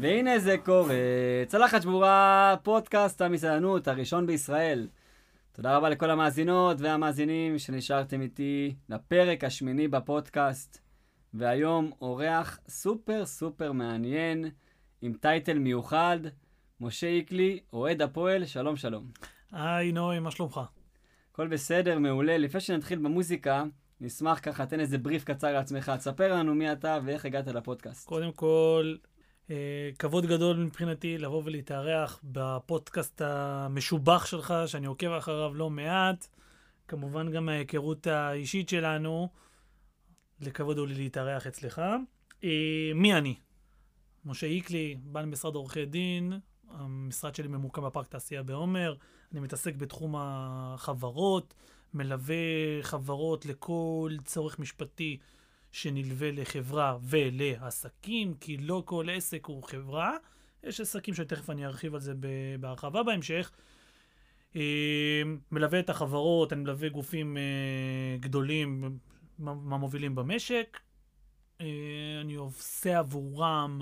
והנה זה קורה, צלחת שבורה, פודקאסט המסעדנות הראשון בישראל. תודה רבה לכל המאזינות והמאזינים שנשארתם איתי לפרק השמיני בפודקאסט. והיום אורח סופר סופר מעניין, עם טייטל מיוחד, משה איקלי, אוהד הפועל, שלום שלום. היי נוי, מה שלומך? הכל בסדר, מעולה. לפני שנתחיל במוזיקה, נשמח ככה, תן איזה בריף קצר לעצמך. תספר לנו מי אתה ואיך הגעת לפודקאסט. קודם כל, אה, כבוד גדול מבחינתי לבוא ולהתארח בפודקאסט המשובח שלך, שאני עוקב אחריו לא מעט. כמובן גם ההיכרות האישית שלנו, לכבוד הוא לי להתארח אצלך. אה, מי אני? משה איקלי, בעל משרד עורכי דין, המשרד שלי ממוקם בפארק תעשייה בעומר, אני מתעסק בתחום החברות, מלווה חברות לכל צורך משפטי שנלווה לחברה ולעסקים, כי לא כל עסק הוא חברה. יש עסקים שתכף אני ארחיב על זה בהרחבה בהמשך. אה, מלווה את החברות, אני מלווה גופים אה, גדולים, מהמובילים במשק. אה, אני עושה עבורם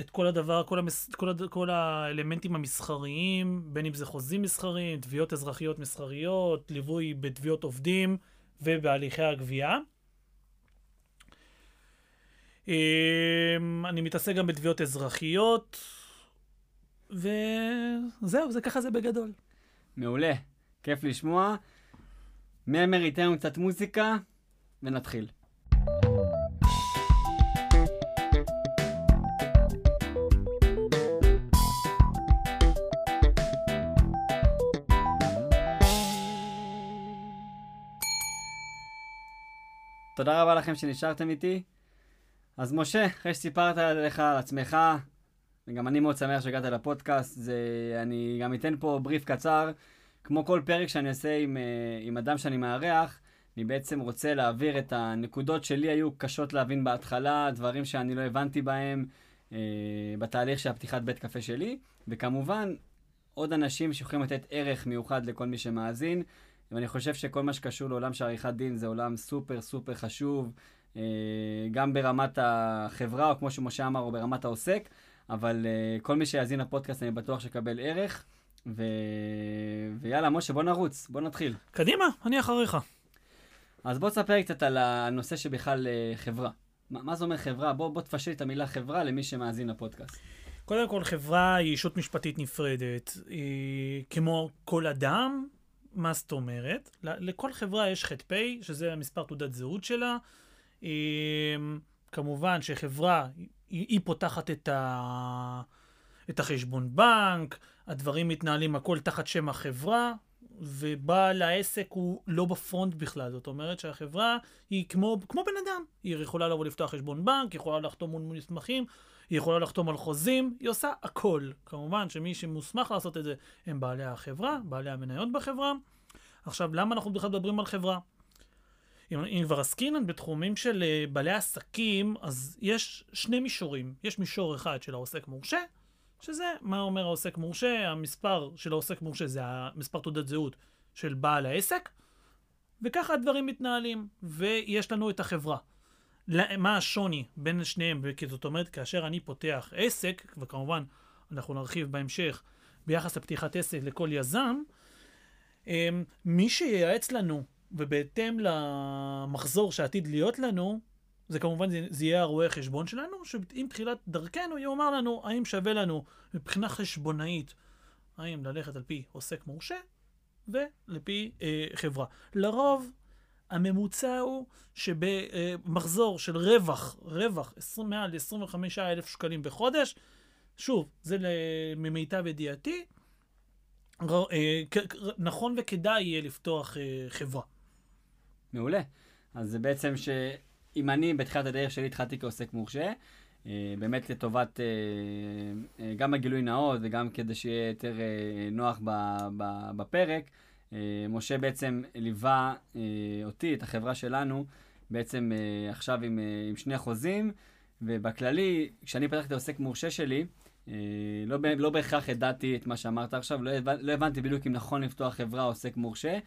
את כל הדבר, כל, המס, כל, הד, כל האלמנטים המסחריים, בין אם זה חוזים מסחריים, תביעות אזרחיות מסחריות, ליווי בתביעות עובדים ובהליכי הגבייה. אמ, אני מתעסק גם בתביעות אזרחיות, וזהו, זה ככה זה בגדול. מעולה, כיף לשמוע. ממר ייתן לנו קצת מוזיקה, ונתחיל. תודה רבה לכם שנשארתם איתי. אז משה, אחרי שסיפרת עליך, על עצמך, וגם אני מאוד שמח שהגעת לפודקאסט, זה, אני גם אתן פה בריף קצר. כמו כל פרק שאני עושה עם, אה, עם אדם שאני מארח, אני בעצם רוצה להעביר את הנקודות שלי היו קשות להבין בהתחלה, דברים שאני לא הבנתי בהם אה, בתהליך של הפתיחת בית קפה שלי, וכמובן, עוד אנשים שיכולים לתת ערך מיוחד לכל מי שמאזין. ואני חושב שכל מה שקשור לעולם של עריכת דין זה עולם סופר סופר חשוב, אה, גם ברמת החברה, או כמו שמשה אמר, או ברמת העוסק, אבל אה, כל מי שיאזין לפודקאסט אני בטוח שיקבל ערך. ו... ויאללה, משה, בוא נרוץ, בוא נתחיל. קדימה, אני אחריך. אז בוא תספר קצת על הנושא שבכלל אה, חברה. מה, מה זה אומר חברה? בוא, בוא תפשט את המילה חברה למי שמאזין לפודקאסט. קודם כל, חברה היא ישות משפטית נפרדת. היא, כמו כל אדם, מה זאת אומרת? לכל חברה יש ח"פ, שזה המספר תעודת זהות שלה. אמ, כמובן שחברה, היא, פותחת את, ה, את החשבון בנק, הדברים מתנהלים הכל תחת שם החברה, ובעל העסק הוא לא בפרונט בכלל. זאת אומרת שהחברה היא כמו, כמו בן אדם. היא יכולה לבוא לפתוח חשבון בנק, יכולה לחתום מול מסמכים, היא יכולה לחתום על חוזים, היא עושה הכל. כמובן שמי שמוסמך לעשות את זה הם בעלי החברה, בעלי המניות בחברה. עכשיו, למה אנחנו בכלל מדברים על חברה? אם, אם כבר עסקינן בתחומים של uh, בעלי עסקים, אז יש שני מישורים. יש מישור אחד של העוסק מורשה, שזה מה אומר העוסק מורשה, המספר של העוסק מורשה זה המספר תעודת זהות של בעל העסק, וככה הדברים מתנהלים. ויש לנו את החברה. מה השוני בין שניהם? זאת אומרת, כאשר אני פותח עסק, וכמובן אנחנו נרחיב בהמשך ביחס לפתיחת עסק לכל יזם, אמ, מי שייעץ לנו, ובהתאם למחזור שעתיד להיות לנו, זה כמובן, זה, יהיה הרואה חשבון שלנו, שעם תחילת דרכנו יאמר לנו האם שווה לנו מבחינה חשבונאית, האם ללכת על פי עוסק מורשה ולפי אה, חברה. לרוב, הממוצע הוא שבמחזור של רווח, רווח 20, מעל 25,000 שקלים בחודש, שוב, זה ממיטב ידיעתי, אה, נכון וכדאי יהיה לפתוח אה, חברה. מעולה. אז זה בעצם שאם אני בתחילת הדרך שלי התחלתי כעוסק מורשה, אה, באמת לטובת גם הגילוי נאות וגם כדי שיהיה יותר נוח בפרק, משה בעצם ליווה אותי, את החברה שלנו, בעצם עכשיו עם, עם שני חוזים, ובכללי, כשאני פתחתי את העוסק מורשה שלי, אה, לא, לא בהכרח ידעתי את מה שאמרת עכשיו, לא, לא הבנתי בדיוק אם נכון לפתוח חברה עוסק מורשה,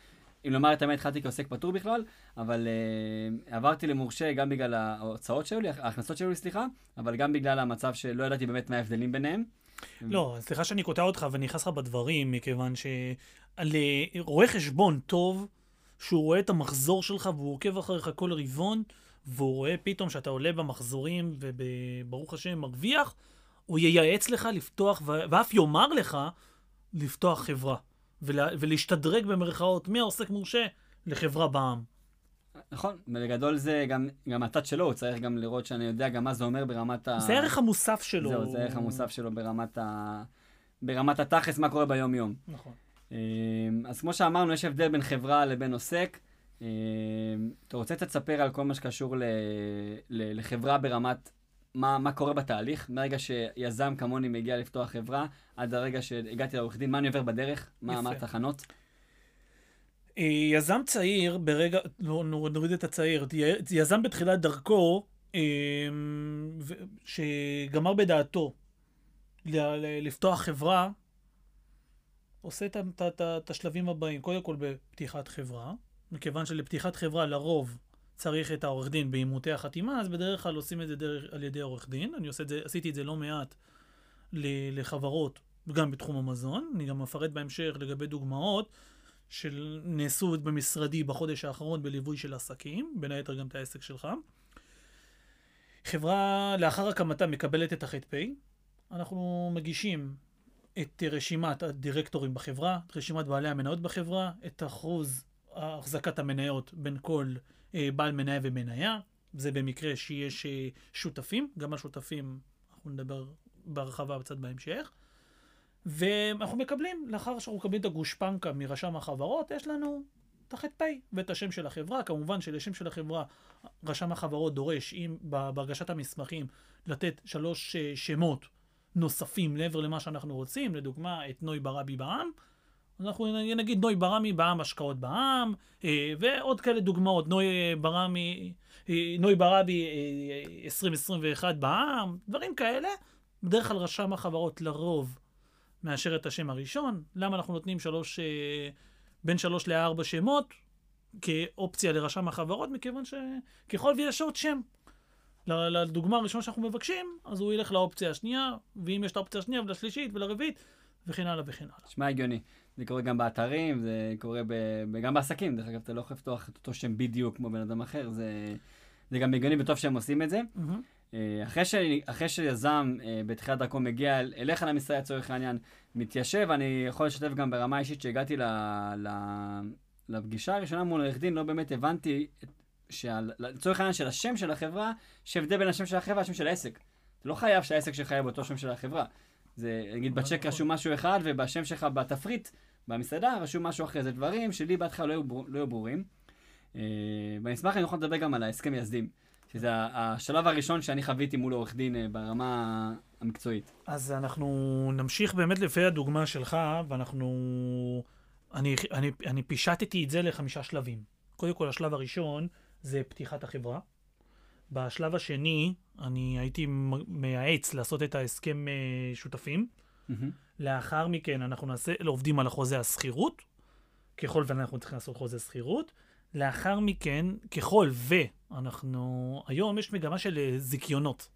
אם לומר את האמת, התחלתי כעוסק פטור בכלל, אבל uh, עברתי למורשה גם בגלל ההוצאות שהיו לי, ההכנסות שהיו לי, סליחה, אבל גם בגלל המצב שלא ידעתי באמת מה ההבדלים ביניהם. לא, סליחה שאני קוטע אותך ואני נכנס לך בדברים, מכיוון שלרואה חשבון טוב, שהוא רואה את המחזור שלך והוא עוקב אחריך כל רבעון, והוא רואה פתאום שאתה עולה במחזורים וברוך השם מרוויח, הוא ייעץ לך לפתוח, ואף יאמר לך לפתוח חברה. ולה, ולהשתדרג במרכאות מהעוסק מורשה לחברה בעם. נכון, בגדול זה גם, גם הצד שלו, הוא צריך גם לראות שאני יודע גם מה זה אומר ברמת ה... זה הערך המוסף שלו. זהו, זה הערך המוסף שלו ברמת ה... ברמת התכלס, מה קורה ביום-יום. נכון. אמ, אז כמו שאמרנו, יש הבדל בין חברה לבין עוסק. אמ, אתה רוצה קצת לספר על כל מה שקשור ל... ל... לחברה ברמת מה, מה קורה בתהליך, מרגע שיזם כמוני מגיע לפתוח חברה, עד הרגע שהגעתי לעורך דין, מה אני עובר בדרך, מה, מה התחנות? אה, יזם צעיר, ברגע, לא נוריד את הצעיר, יזם בתחילת דרכו, אה, שגמר בדעתו לפתוח חברה, עושה את השלבים הבאים. קודם כל בפתיחת חברה, מכיוון שלפתיחת חברה לרוב צריך את העורך דין באימותי החתימה, אז בדרך כלל עושים את זה דרך, על ידי עורך דין. אני את זה, עשיתי את זה לא מעט לחברות, גם בתחום המזון. אני גם אפרט בהמשך לגבי דוגמאות שנעשו במשרדי בחודש האחרון בליווי של עסקים, בין היתר גם את העסק שלך. חברה לאחר הקמתה מקבלת את ה-ח"פ. אנחנו מגישים את רשימת הדירקטורים בחברה, את רשימת בעלי המניות בחברה, את אחוז החזקת המניות בין כל אה, בעל מניה ומניה, זה במקרה שיש אה, שותפים, גם על שותפים אנחנו נדבר בהרחבה קצת בהמשך. ואנחנו מקבלים, לאחר שאנחנו מקבלים את הגושפנקה מרשם החברות, יש לנו את הח"פ ואת השם של החברה. כמובן שלשם של החברה, רשם החברות דורש, אם בהרגשת המסמכים, לתת שלוש אה, שמות נוספים לעבר למה שאנחנו רוצים, לדוגמה את נוי ברבי בעם, אנחנו נגיד נוי ברמי בעם השקעות בעם, אה, ועוד כאלה דוגמאות, נוי אה, ברמי, נוי ברבי 2021 בעם, דברים כאלה. בדרך כלל רשם החברות לרוב מאשר את השם הראשון. למה אנחנו נותנים שלוש, בין שלוש לארבע שמות כאופציה לרשם החברות? מכיוון שככל ויש עוד שם. לדוגמה הראשונה שאנחנו מבקשים, אז הוא ילך לאופציה השנייה, ואם יש את האופציה השנייה ולשלישית ולרביעית, וכן הלאה וכן הלאה. נשמע הגיוני. זה קורה גם באתרים, זה קורה ב, גם בעסקים, דרך אגב, אתה לא יכול לפתוח את אותו שם בדיוק כמו בן אדם אחר, זה, זה גם הגיוני וטוב שהם עושים את זה. Mm-hmm. אחרי, ש, אחרי שיזם אה, בתחילת דרכו מגיע אליך למשרד לצורך העניין, מתיישב, אני יכול לשתף גם ברמה אישית שהגעתי ל, ל, לפגישה הראשונה מול עורך דין, לא באמת הבנתי שלצורך העניין של השם של החברה, יש הבדל בין השם של החברה לשם של העסק. אתה לא חייב שהעסק שלך יהיה באותו שם של החברה. זה, נגיד, בצ'ק רשום משהו אחד, ובשם שלך בתפריט במסעדה רשום משהו אחר, זה דברים שלי בהתחלה לא, לא היו ברורים. אה, ואני אשמח אם יכול לדבר גם על ההסכם מייסדים, שזה השלב הראשון שאני חוויתי מול עורך דין אה, ברמה המקצועית. אז אנחנו נמשיך באמת לפי הדוגמה שלך, ואנחנו... אני, אני, אני פישטתי את זה לחמישה שלבים. קודם כל, השלב הראשון זה פתיחת החברה. בשלב השני, אני הייתי מייעץ לעשות את ההסכם אה, שותפים. Mm-hmm. לאחר מכן אנחנו נעשה, עובדים על החוזה השכירות, ככל ואנחנו צריכים לעשות חוזה שכירות. לאחר מכן, ככל ואנחנו, היום יש מגמה של אה, זיכיונות.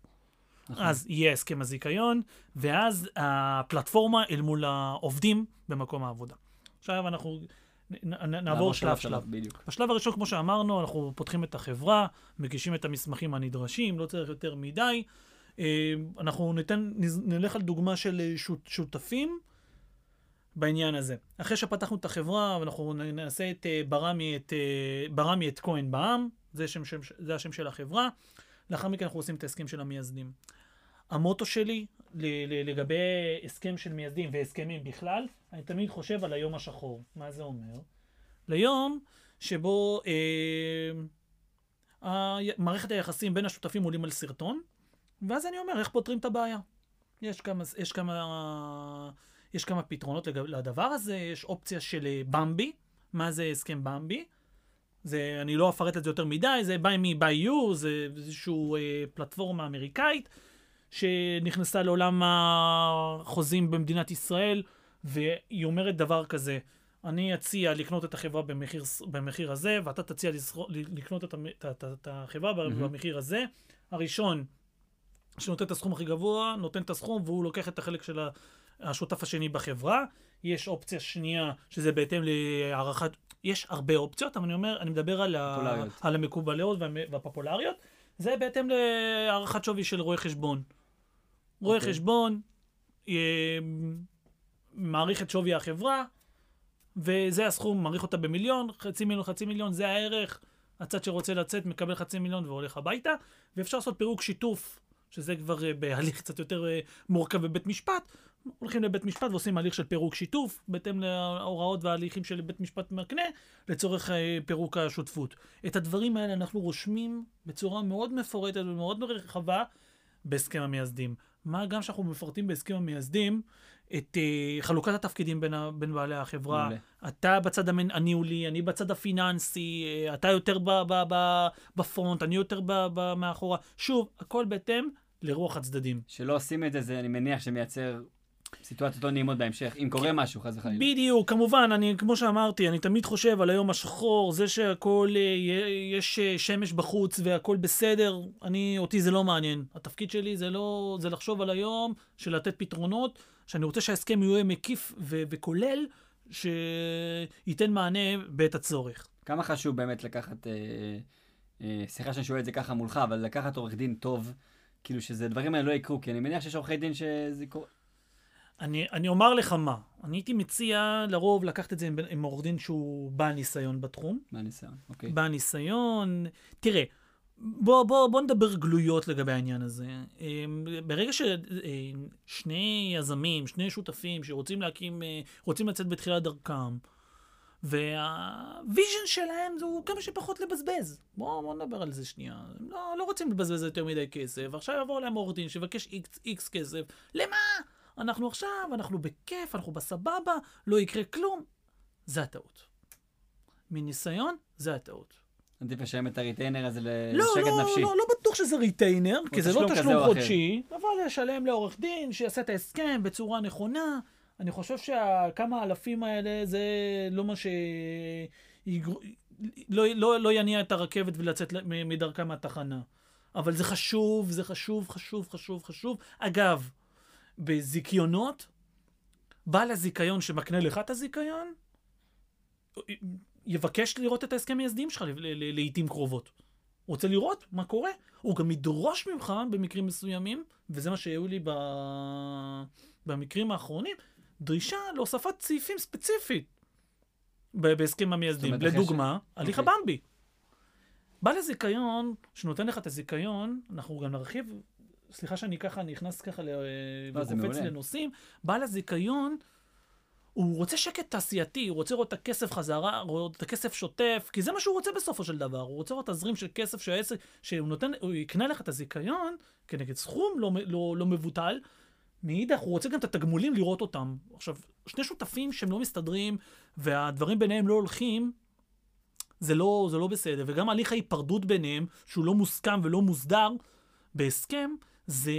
נכון. אז יהיה הסכם הזיכיון, ואז הפלטפורמה אל מול העובדים במקום העבודה. עכשיו אנחנו נעבור שלב שלב. בדיוק. בשלב הראשון, כמו שאמרנו, אנחנו פותחים את החברה, מגישים את המסמכים הנדרשים, לא צריך יותר מדי. אה, אנחנו ניתן, נלך על דוגמה של אה, שותפים בעניין הזה. אחרי שפתחנו את החברה, אנחנו נעשה את אה, ברמי, את, ברמי את כהן בעם, זה, שם, שם, זה השם של החברה. לאחר מכן אנחנו עושים את ההסכם של המייסדים. המוטו שלי לגבי הסכם של מייסדים והסכמים בכלל, אני תמיד חושב על היום השחור. מה זה אומר? ליום שבו אה, מערכת היחסים בין השותפים עולים על סרטון, ואז אני אומר, איך פותרים את הבעיה? יש כמה, יש כמה, יש כמה פתרונות לדבר הזה, יש אופציה של אה, במבי, מה זה הסכם במבי? זה, אני לא אפרט את זה יותר מדי, זה buy me by you, זה איזושהי אה, פלטפורמה אמריקאית שנכנסה לעולם החוזים במדינת ישראל, והיא אומרת דבר כזה, אני אציע לקנות את החברה במחיר, במחיר הזה, ואתה תציע לסחור- לקנות את, את, את, את החברה מהמם. במחיר הזה. הראשון, שנותן את הסכום הכי גבוה, נותן את הסכום, והוא לוקח את החלק של ה- השותף השני בחברה. יש אופציה שנייה, שזה בהתאם להערכת... יש הרבה אופציות, אבל אני אומר, אני מדבר על, ה... על המקובלות והמ- והפופולריות. זה בהתאם להערכת שווי של רואה חשבון. רואה אוקיי. חשבון אה, מעריך את שווי החברה, וזה הסכום, מעריך אותה במיליון, חצי מיליון, חצי מיליון, זה הערך. הצד שרוצה לצאת מקבל חצי מיליון והולך הביתה, ואפשר לעשות פירוק שיתוף, שזה כבר אה, בהליך קצת יותר אה, מורכב בבית משפט. הולכים לבית משפט ועושים הליך של פירוק שיתוף, בהתאם להוראות וההליכים של בית משפט מקנה, לצורך אה, פירוק השותפות. את הדברים האלה אנחנו רושמים בצורה מאוד מפורטת ומאוד רחבה בהסכם המייסדים. מה גם שאנחנו מפרטים בהסכם המייסדים את uh, חלוקת התפקידים בין, ה, בין בעלי החברה. מעולה. אתה בצד הניהולי, אני בצד הפיננסי, אה, אתה יותר ב, ב, ב, בפרונט, אני יותר ב, ב, מאחורה. שוב, הכל בהתאם לרוח הצדדים. שלא עושים את זה, זה אני מניח שמייצר סיטואציות לא נעימות בהמשך, אם קורה משהו, חס וחלילה. בדיוק, כמובן, אני, כמו שאמרתי, אני תמיד חושב על היום השחור, זה שהכל, אה, יש אה, שמש בחוץ והכל בסדר, אני, אותי זה לא מעניין. התפקיד שלי זה לא, זה לחשוב על היום, של לתת פתרונות, שאני רוצה שההסכם יהיה מקיף ו- וכולל, שייתן מענה בעת הצורך. כמה חשוב באמת לקחת, אה, אה, סליחה שאני שואל את זה ככה מולך, אבל לקחת עורך דין טוב, כאילו שזה, הדברים האלה לא יקרו, כי אני מניח שיש עורכי דין שזה קורה. אני, אני אומר לך מה, אני הייתי מציע לרוב לקחת את זה עם, עם עורך דין שהוא בעל ניסיון בתחום. מהניסיון, אוקיי. בעל ניסיון. תראה, בוא, בוא, בוא נדבר גלויות לגבי העניין הזה. אמ, ברגע ששני יזמים, שני שותפים שרוצים להקים, אה, רוצים לצאת בתחילת דרכם, וה vision שלהם זה כמה שפחות לבזבז. בואו בוא נדבר על זה שנייה. הם לא, לא רוצים לבזבז יותר מדי כסף, ועכשיו יבוא להם עורך דין שיבקש איקס, איקס כסף. למה? אנחנו עכשיו, אנחנו בכיף, אנחנו בסבבה, לא יקרה כלום. זה הטעות. מניסיון, זה הטעות. עדיף לשלם את הריטיינר הזה לא, לשקט לא, נפשי. לא, לא בטוח שזה ריטיינר, כי זה לא תשלום. חודשי, אבל לשלם לעורך דין, שיעשה את ההסכם בצורה נכונה. אני חושב שהכמה אלפים האלה זה לא מה ש... לא, לא, לא יניע את הרכבת ולצאת מדרכה מהתחנה. אבל זה חשוב, זה חשוב, חשוב, חשוב, חשוב. אגב, בזיכיונות, בעל הזיכיון שמקנה לך את הזיכיון, יבקש לראות את ההסכם מייסדים שלך לעיתים קרובות. הוא רוצה לראות מה קורה. הוא גם ידרוש ממך במקרים מסוימים, וזה מה שהיו לי ב... במקרים האחרונים, דרישה להוספת סעיפים ספציפית בהסכם המייסדים. לדוגמה, הליך אוקיי. הבמבי. בעל הזיכיון, שנותן לך את הזיכיון, אנחנו גם נרחיב, סליחה שאני ככה נכנס ככה ל... לא, וקופץ. לנושאים, בעל הזיכיון, הוא רוצה שקט תעשייתי, הוא רוצה לראות את הכסף חזרה, הוא רוצה את הכסף שוטף, כי זה מה שהוא רוצה בסופו של דבר. הוא רוצה לראות תזרים של כסף שהעסק, שהוא נותן, הוא יקנה לך את הזיכיון כנגד סכום לא, לא, לא מבוטל. מאידך, הוא רוצה גם את התגמולים לראות אותם. עכשיו, שני שותפים שהם לא מסתדרים, והדברים ביניהם לא הולכים, זה לא, זה לא בסדר. וגם הליך ההיפרדות ביניהם, שהוא לא מוסכם ולא מוסדר בהסכם, זה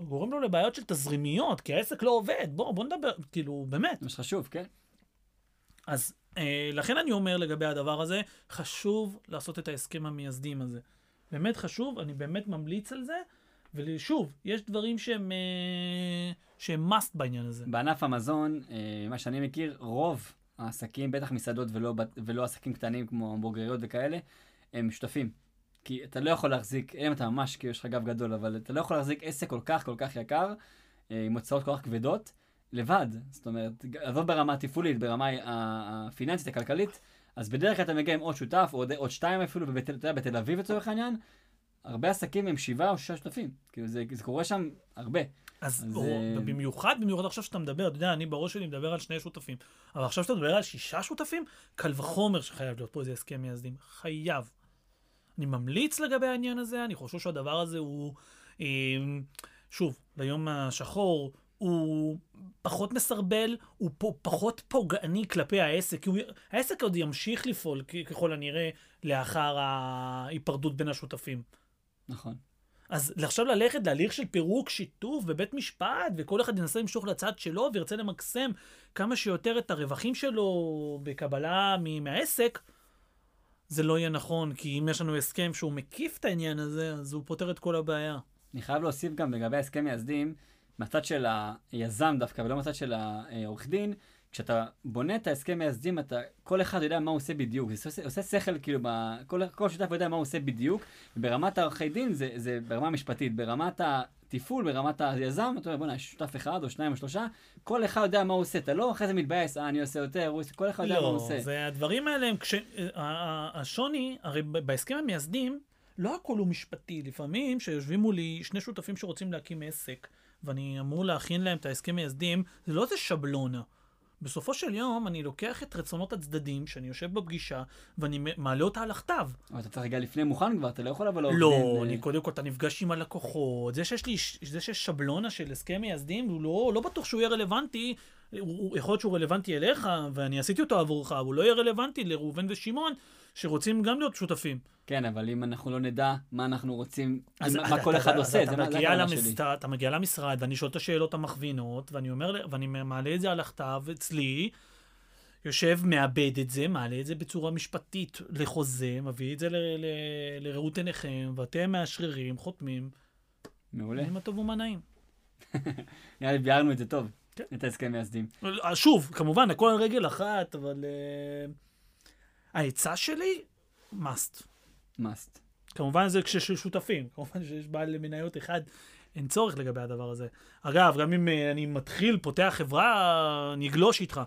גורם לו לבעיות של תזרימיות, כי העסק לא עובד. בוא, בוא נדבר, כאילו, באמת. זה מה שחשוב, כן? אז אה, לכן אני אומר לגבי הדבר הזה, חשוב לעשות את ההסכם המייסדים הזה. באמת חשוב, אני באמת ממליץ על זה, ושוב, יש דברים שהם, אה, שהם must בעניין הזה. בענף המזון, אה, מה שאני מכיר, רוב העסקים, בטח מסעדות ולא, ולא עסקים קטנים כמו המבורגריות וכאלה, הם שותפים. כי אתה לא יכול להחזיק, אלא אם אתה ממש, כי יש לך גב גדול, אבל אתה לא יכול להחזיק עסק כל כך כל כך יקר, אה, עם הוצאות כל כך כבדות, לבד. זאת אומרת, עזוב ברמה התפעולית, ברמה ה- הפיננסית, הכלכלית, אז בדרך כלל אתה מגיע עם עוד שותף, או עוד, עוד שתיים אפילו, אתה יודע, בתל אביב לצורך העניין, הרבה עסקים הם שבעה או שישה שותפים. כאילו זה, זה קורה שם הרבה. אז אז, או, אה, במיוחד, במיוחד עכשיו שאתה מדבר, אתה יודע, אני בראש שלי מדבר על שני שותפים, אבל עכשיו שאתה מדבר על שישה שותפים, קל וחומר שחייב להיות פה איזה הסכם מייסדים. חייב. אני ממליץ לגבי העניין הזה, אני חושב שהדבר הזה הוא, אה, שוב, ליום השחור, הוא פחות מסרבל, הוא פ- פחות פוגעני כלפי העסק, כי הוא, העסק עוד ימשיך לפעול ככל הנראה לאחר ההיפרדות בין השותפים. נכון. אז עכשיו ללכת להליך של פירוק, שיתוף בבית משפט, וכל אחד ינסה למשוך לצד שלו וירצה למקסם כמה שיותר את הרווחים שלו בקבלה מהעסק, זה לא יהיה נכון, כי אם יש לנו הסכם שהוא מקיף את העניין הזה, אז הוא פותר את כל הבעיה. אני חייב להוסיף גם לגבי הסכם מייסדים, מהצד של היזם דווקא, ולא מהצד של העורך דין, כשאתה בונה את ההסכם מייסדים, אתה, כל אחד יודע מה הוא עושה בדיוק. זה עושה, עושה שכל, כאילו, כל, כל שותף יודע מה הוא עושה בדיוק. ברמת העורכי דין, זה, זה ברמה המשפטית. ברמת התפעול, ברמת היזם, אתה אומר, בוא'נה, יש שותף אחד או שניים או שלושה, כל אחד יודע מה הוא עושה. אתה לא אחרי זה מתבאס, אה, אני עושה יותר, הוא עושה, כל אחד יודע לא, מה הוא עושה. זה הדברים האלה הם כש... ה- ה- השוני, הרי בהסכם המייסדים, לא הכל הוא משפטי. לפעמים, שיושבים מולי שני שותפים שרוצים להקים עסק, ואני אמור להכין להם את ההסכם מייסדים, זה לא איזה שבלונה. בסופו של יום, אני לוקח את רצונות הצדדים, שאני יושב בפגישה, ואני מעלה אותה על הכתב. אבל אתה צריך רגע לפני מוכן כבר, אתה לא יכול לעורך לא, אני אה, קודם כל, אתה נפגש עם הלקוחות. זה שיש לי, זה שיש שבלונה של הסכם מייסדים, הוא לא, לא בטוח שהוא יהיה רלוונטי. הוא, יכול להיות שהוא רלוונטי אליך, ואני עשיתי אותו עבורך, הוא לא יהיה רלוונטי לראובן ושמעון, שרוצים גם להיות שותפים. כן, אבל אם אנחנו לא נדע מה אנחנו רוצים, אז מה אתה- מה כל אתה- אחד אז עושה, אתה זה מגיע למס- שלי. אתה- אתה מגיע למשרד, ואני שואל את השאלות המכווינות, ואני אומר, ואני מעלה את זה על הכתב אצלי, יושב, מאבד את זה, מעלה את זה בצורה משפטית לחוזה, מביא את זה ל- ל- לראות עיניכם, ואתם מאשררים, חותמים, מעולה. מה טוב ומה נעים. נראה לי ביארנו את זה טוב, כן. את ההסכם מייסדים. אה, שוב, כמובן, הכל על רגל אחת, אבל uh, העצה שלי, must. must. כמובן זה כשיש שותפים, כמובן שיש בעל מניות אחד, אין צורך לגבי הדבר הזה. אגב, גם אם אה, אני מתחיל, פותח חברה, אני אגלוש איתך.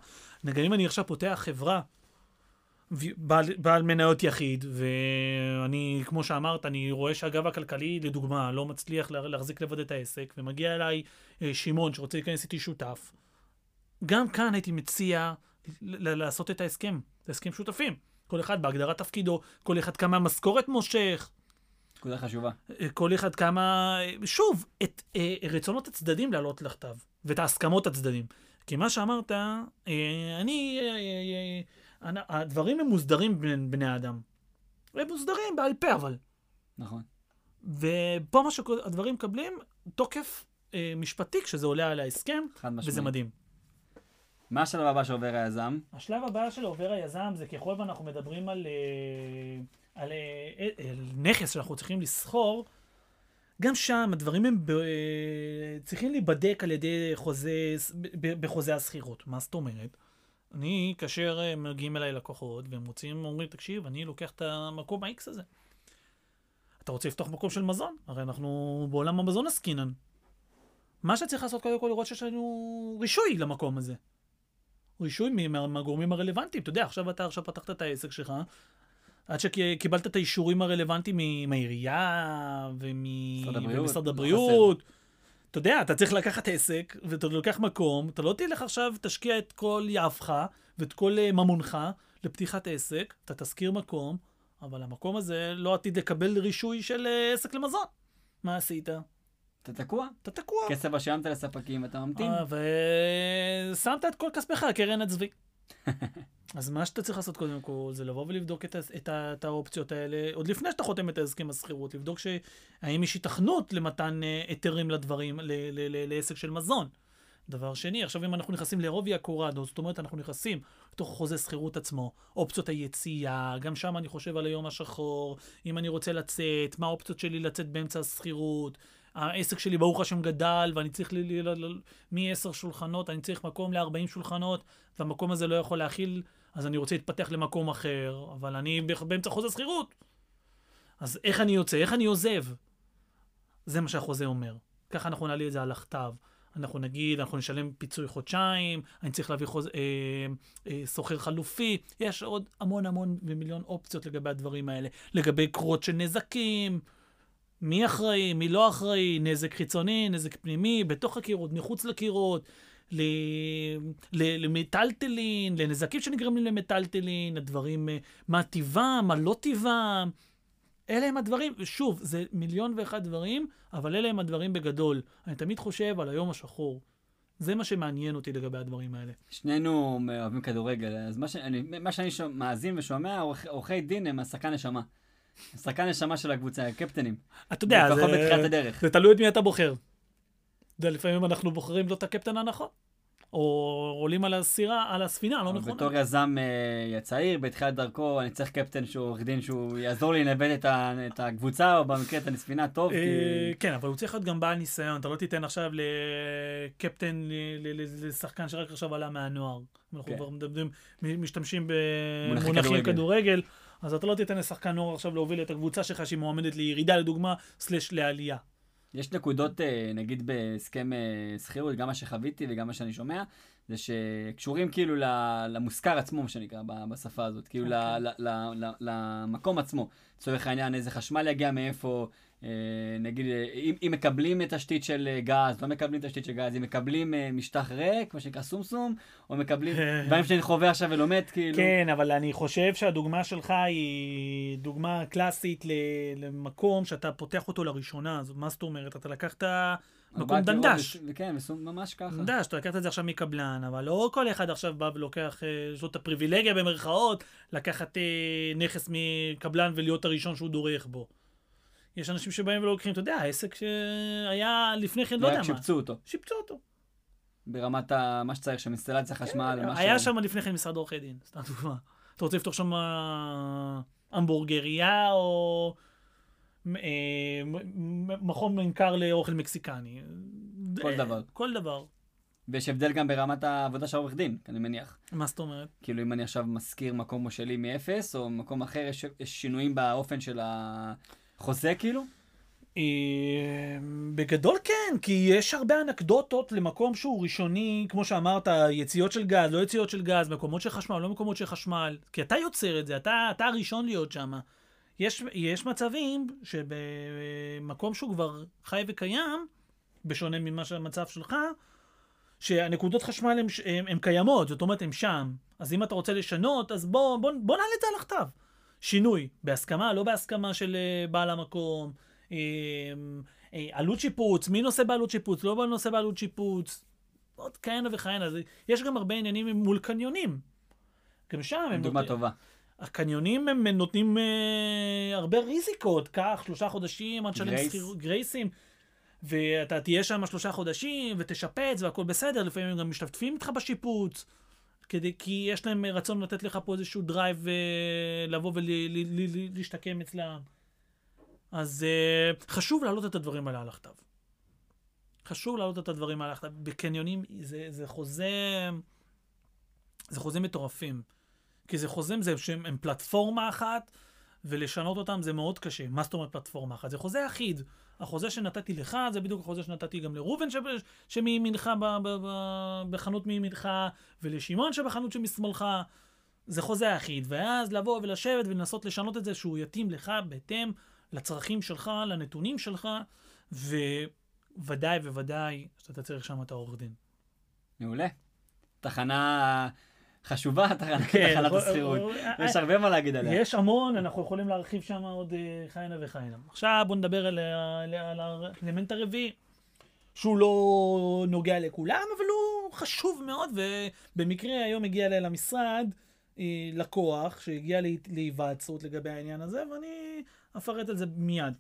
נגיד אם אני עכשיו פותח חברה, בעל, בעל מניות יחיד, ואני, כמו שאמרת, אני רואה שהגב הכלכלי, לדוגמה, לא מצליח לה- להחזיק לבד את העסק, ומגיע אליי אה, שמעון שרוצה להיכנס איתי שותף, גם כאן הייתי מציע לעשות את ההסכם, את ההסכם שותפים. כל אחד בהגדרת תפקידו, כל אחד כמה משכורת מושך, נקודה חשובה. אה, כל אחד כמה, אה, שוב, את אה, רצונות הצדדים להעלות לכתב, ואת ההסכמות הצדדים. כי מה שאמרת, אה, אני, אה, אה, הדברים הם מוסדרים בין בני האדם. הם מוסדרים בעל פה, אבל. נכון. ופה מה שהדברים מקבלים, תוקף אה, משפטי כשזה עולה על ההסכם, חד משמעית. וזה מדהים. מה השלב הבא שעובר היזם? השלב הבא של עובר היזם זה ככל ואנחנו מדברים על, אה, על, אה, על נכס שאנחנו צריכים לסחור, גם שם הדברים הם ב, אה, צריכים להיבדק על ידי חוזה, ב- בחוזה השכירות. מה זאת אומרת? אני, כאשר אה, מגיעים אליי לקוחות והם רוצים, אומרים, תקשיב, אני לוקח את המקום ה-X הזה. אתה רוצה לפתוח מקום של מזון? הרי אנחנו בעולם המזון עסקינן. מה שצריך לעשות קודם כל לראות שיש לנו רישוי למקום הזה. רישוי מהגורמים הרלוונטיים. אתה יודע, עכשיו אתה עכשיו פתחת את העסק שלך, עד שקיבלת את האישורים הרלוונטיים מהעירייה ומ- הבריאות, הבריאות. אתה יודע, אתה צריך לקחת עסק, ואתה לוקח מקום, אתה לא תלך עכשיו, תשקיע את כל יהבך ואת כל אה, ממונך לפתיחת עסק, אתה תשכיר מקום, אבל המקום הזה לא עתיד לקבל רישוי של אה, עסק למזון. מה עשית? אתה תקוע? אתה תקוע. כסף שילמת לספקים, אתה ממתין. אה, ושמת את כל כספך, קרן הצבי. אז מה שאתה צריך לעשות קודם כל, זה לבוא ולבדוק את, את, את האופציות האלה, עוד לפני שאתה חותם את ההסכם השכירות, לבדוק שהאם יש היתכנות למתן אה, היתרים לדברים, ל, ל, ל, לעסק של מזון. דבר שני, עכשיו אם אנחנו נכנסים לעובי הקורדו, זאת אומרת, אנחנו נכנסים לתוך חוזה שכירות עצמו, אופציות היציאה, גם שם אני חושב על היום השחור, אם אני רוצה לצאת, מה האופציות שלי לצאת באמצע השכירות, העסק שלי ברוך השם גדל, ואני צריך, ל- ל- ל- מ-10 שולחנות, אני צריך מקום ל-40 שולחנות, והמקום הזה לא יכול להכיל, אז אני רוצה להתפתח למקום אחר, אבל אני באמצע חוזה שכירות. אז איך אני יוצא? איך אני עוזב? זה מה שהחוזה אומר. ככה אנחנו נעלה את זה על הכתב. אנחנו נגיד, אנחנו נשלם פיצוי חודשיים, אני צריך להביא חוז... אה, אה, סוחר חלופי, יש עוד המון המון ומיליון אופציות לגבי הדברים האלה. לגבי קרות של נזקים, מי אחראי, מי לא אחראי, נזק חיצוני, נזק פנימי, בתוך הקירות, מחוץ לקירות. למטלטלין, לנזקים שנגרמים למטלטלין, הדברים, אה, מה טיבם, מה לא טיבם. אלה הם הדברים, שוב, זה מיליון ואחד דברים, אבל אלה הם הדברים בגדול. אני תמיד חושב על היום השחור. זה מה שמעניין אותי לגבי הדברים האלה. שנינו אוהבים כדורגל, אז מה שאני, מה שאני שומע, מאזין ושומע, עורכ- עורכי דין הם השחקן נשמה. שחקן נשמה של הקבוצה, קפטנים. אתה יודע, זה-. זה תלוי את מי אתה בוחר. יודע, לפעמים אנחנו בוחרים לו את הקפטן הנכון. או עולים על הסירה, על הספינה, לא נכונה. בתור יזם אה, צעיר, בתחילת דרכו, אני צריך קפטן שהוא עורך דין, שהוא יעזור לי לנווט את ה- את הקבוצה, או במקרה את הספינה טוב, כי... אה, כן, אבל הוא צריך להיות גם בעל ניסיון. אתה לא תיתן עכשיו לקפטן, לשחקן שרק עכשיו עלה מהנוער. אנחנו כן. כבר מדברים, משתמשים מונחי במונחים. כדורגל, אז אתה לא תיתן לשחקן נוער עכשיו להוביל את הקבוצה שלך שהיא מועמדת לירידה, לדוגמה, סלש לעלייה. יש נקודות, אה, נגיד בהסכם אה, שכירות, גם מה שחוויתי וגם מה שאני שומע, זה שקשורים כאילו למושכר עצמו, מה שנקרא, בשפה הזאת, כאילו ל- אוקיי. ל- ל- ל- למקום עצמו. לצורך העניין, איזה חשמל יגיע מאיפה, נגיד, אה, אם, אם מקבלים תשתית של אה, גז, לא מקבלים תשתית של גז, אם מקבלים אה, משטח ריק, מה שנקרא סומסום, או מקבלים דברים שאני חווה עכשיו ולומד, כאילו. כן, אבל אני חושב שהדוגמה שלך היא דוגמה קלאסית למקום שאתה פותח אותו לראשונה. אז מה זאת אומרת? אתה לקחת מקום דנדש. כן, ממש ככה. דנדש, אתה לקחת את זה עכשיו מקבלן, אבל לא כל אחד עכשיו בא ולוקח, אה, יש לו את הפריבילגיה במרכאות, לקחת אה, נכס מקבלן ולהיות הראשון שהוא דורך בו. יש אנשים שבאים ולוקחים, אתה יודע, העסק שהיה לפני כן, לא יודע מה. שיפצו אותו, שיפצו אותו. ברמת ה- מה שצריך, שם אינסטלציה חשמל, משהו. כן, היה שם לפני כן משרד עורכי דין, סתם דוגמה. אתה רוצה לפתוח שם אה, המבורגריה או אה, מכון ממכר לאוכל מקסיקני. כל אה, דבר. כל דבר. ויש הבדל גם ברמת העבודה של העורך דין, אני מניח. מה זאת אומרת? כאילו אם אני עכשיו משכיר מקום שלי מאפס, או מקום אחר, יש, יש שינויים באופן של החוזה כאילו? אה, בגדול כן, כי יש הרבה אנקדוטות למקום שהוא ראשוני, כמו שאמרת, יציאות של גז, לא יציאות של גז, מקומות של חשמל, לא מקומות של חשמל, כי אתה יוצר את זה, אתה, אתה הראשון להיות שם. יש, יש מצבים שבמקום שהוא כבר חי וקיים, בשונה ממה שהמצב שלך, שהנקודות חשמל הן קיימות, זאת אומרת, הן שם. אז אם אתה רוצה לשנות, אז בוא, בוא, בוא נעלה את זה על הכתב. שינוי, בהסכמה, לא בהסכמה של אה, בעל המקום. אה, אה, עלות שיפוץ, מי נושא בעלות שיפוץ, לא נושא בעלות שיפוץ, עוד כהנה וכהנה. יש גם הרבה עניינים מול קניונים. גם שם הם דוגמה טובה. הקניונים הם נותנים אה, הרבה ריזיקות, קח שלושה חודשים עד שלם. שכירות, גרייסים, ואתה תהיה שם שלושה חודשים ותשפץ והכל בסדר, לפעמים הם גם משתתפים איתך בשיפוץ, כדי, כי יש להם רצון לתת לך פה איזשהו drive אה, לבוא ולהשתקם אצלם. אז אה, חשוב להעלות את הדברים האלה על הכתב. חשוב להעלות את הדברים האלה על הכתב. בקניונים זה, זה חוזה, זה חוזים מטורפים. כי זה חוזים, זה שהם הם פלטפורמה אחת, ולשנות אותם זה מאוד קשה. מה זאת אומרת פלטפורמה אחת? זה חוזה אחיד. החוזה שנתתי לך, זה בדיוק החוזה שנתתי גם לראובן שב- שמימינך ב- ב- ב- בחנות מימינך, ולשמעון שבחנות שמשמאלך. זה חוזה אחיד, ואז לבוא ולשבת ולנסות לשנות את זה שהוא יתאים לך בהתאם לצרכים שלך, לנתונים שלך, וודאי וודאי שאתה צריך שם את העורך דין. מעולה. תחנה חשובה, כן, תחנת אבל- השכירות. יש הרבה מה להגיד עליה. יש המון, אנחנו יכולים להרחיב שם עוד אה, כהנה וכהנה. עכשיו בוא נדבר על, האלמנט הרביעי, שהוא לא נוגע לכולם, אבל הוא חשוב מאוד, ובמקרה היום הגיע אליי למשרד אה, לקוח שהגיע להי- להיוועצות לגבי העניין הזה, ואני אפרט על זה מיד.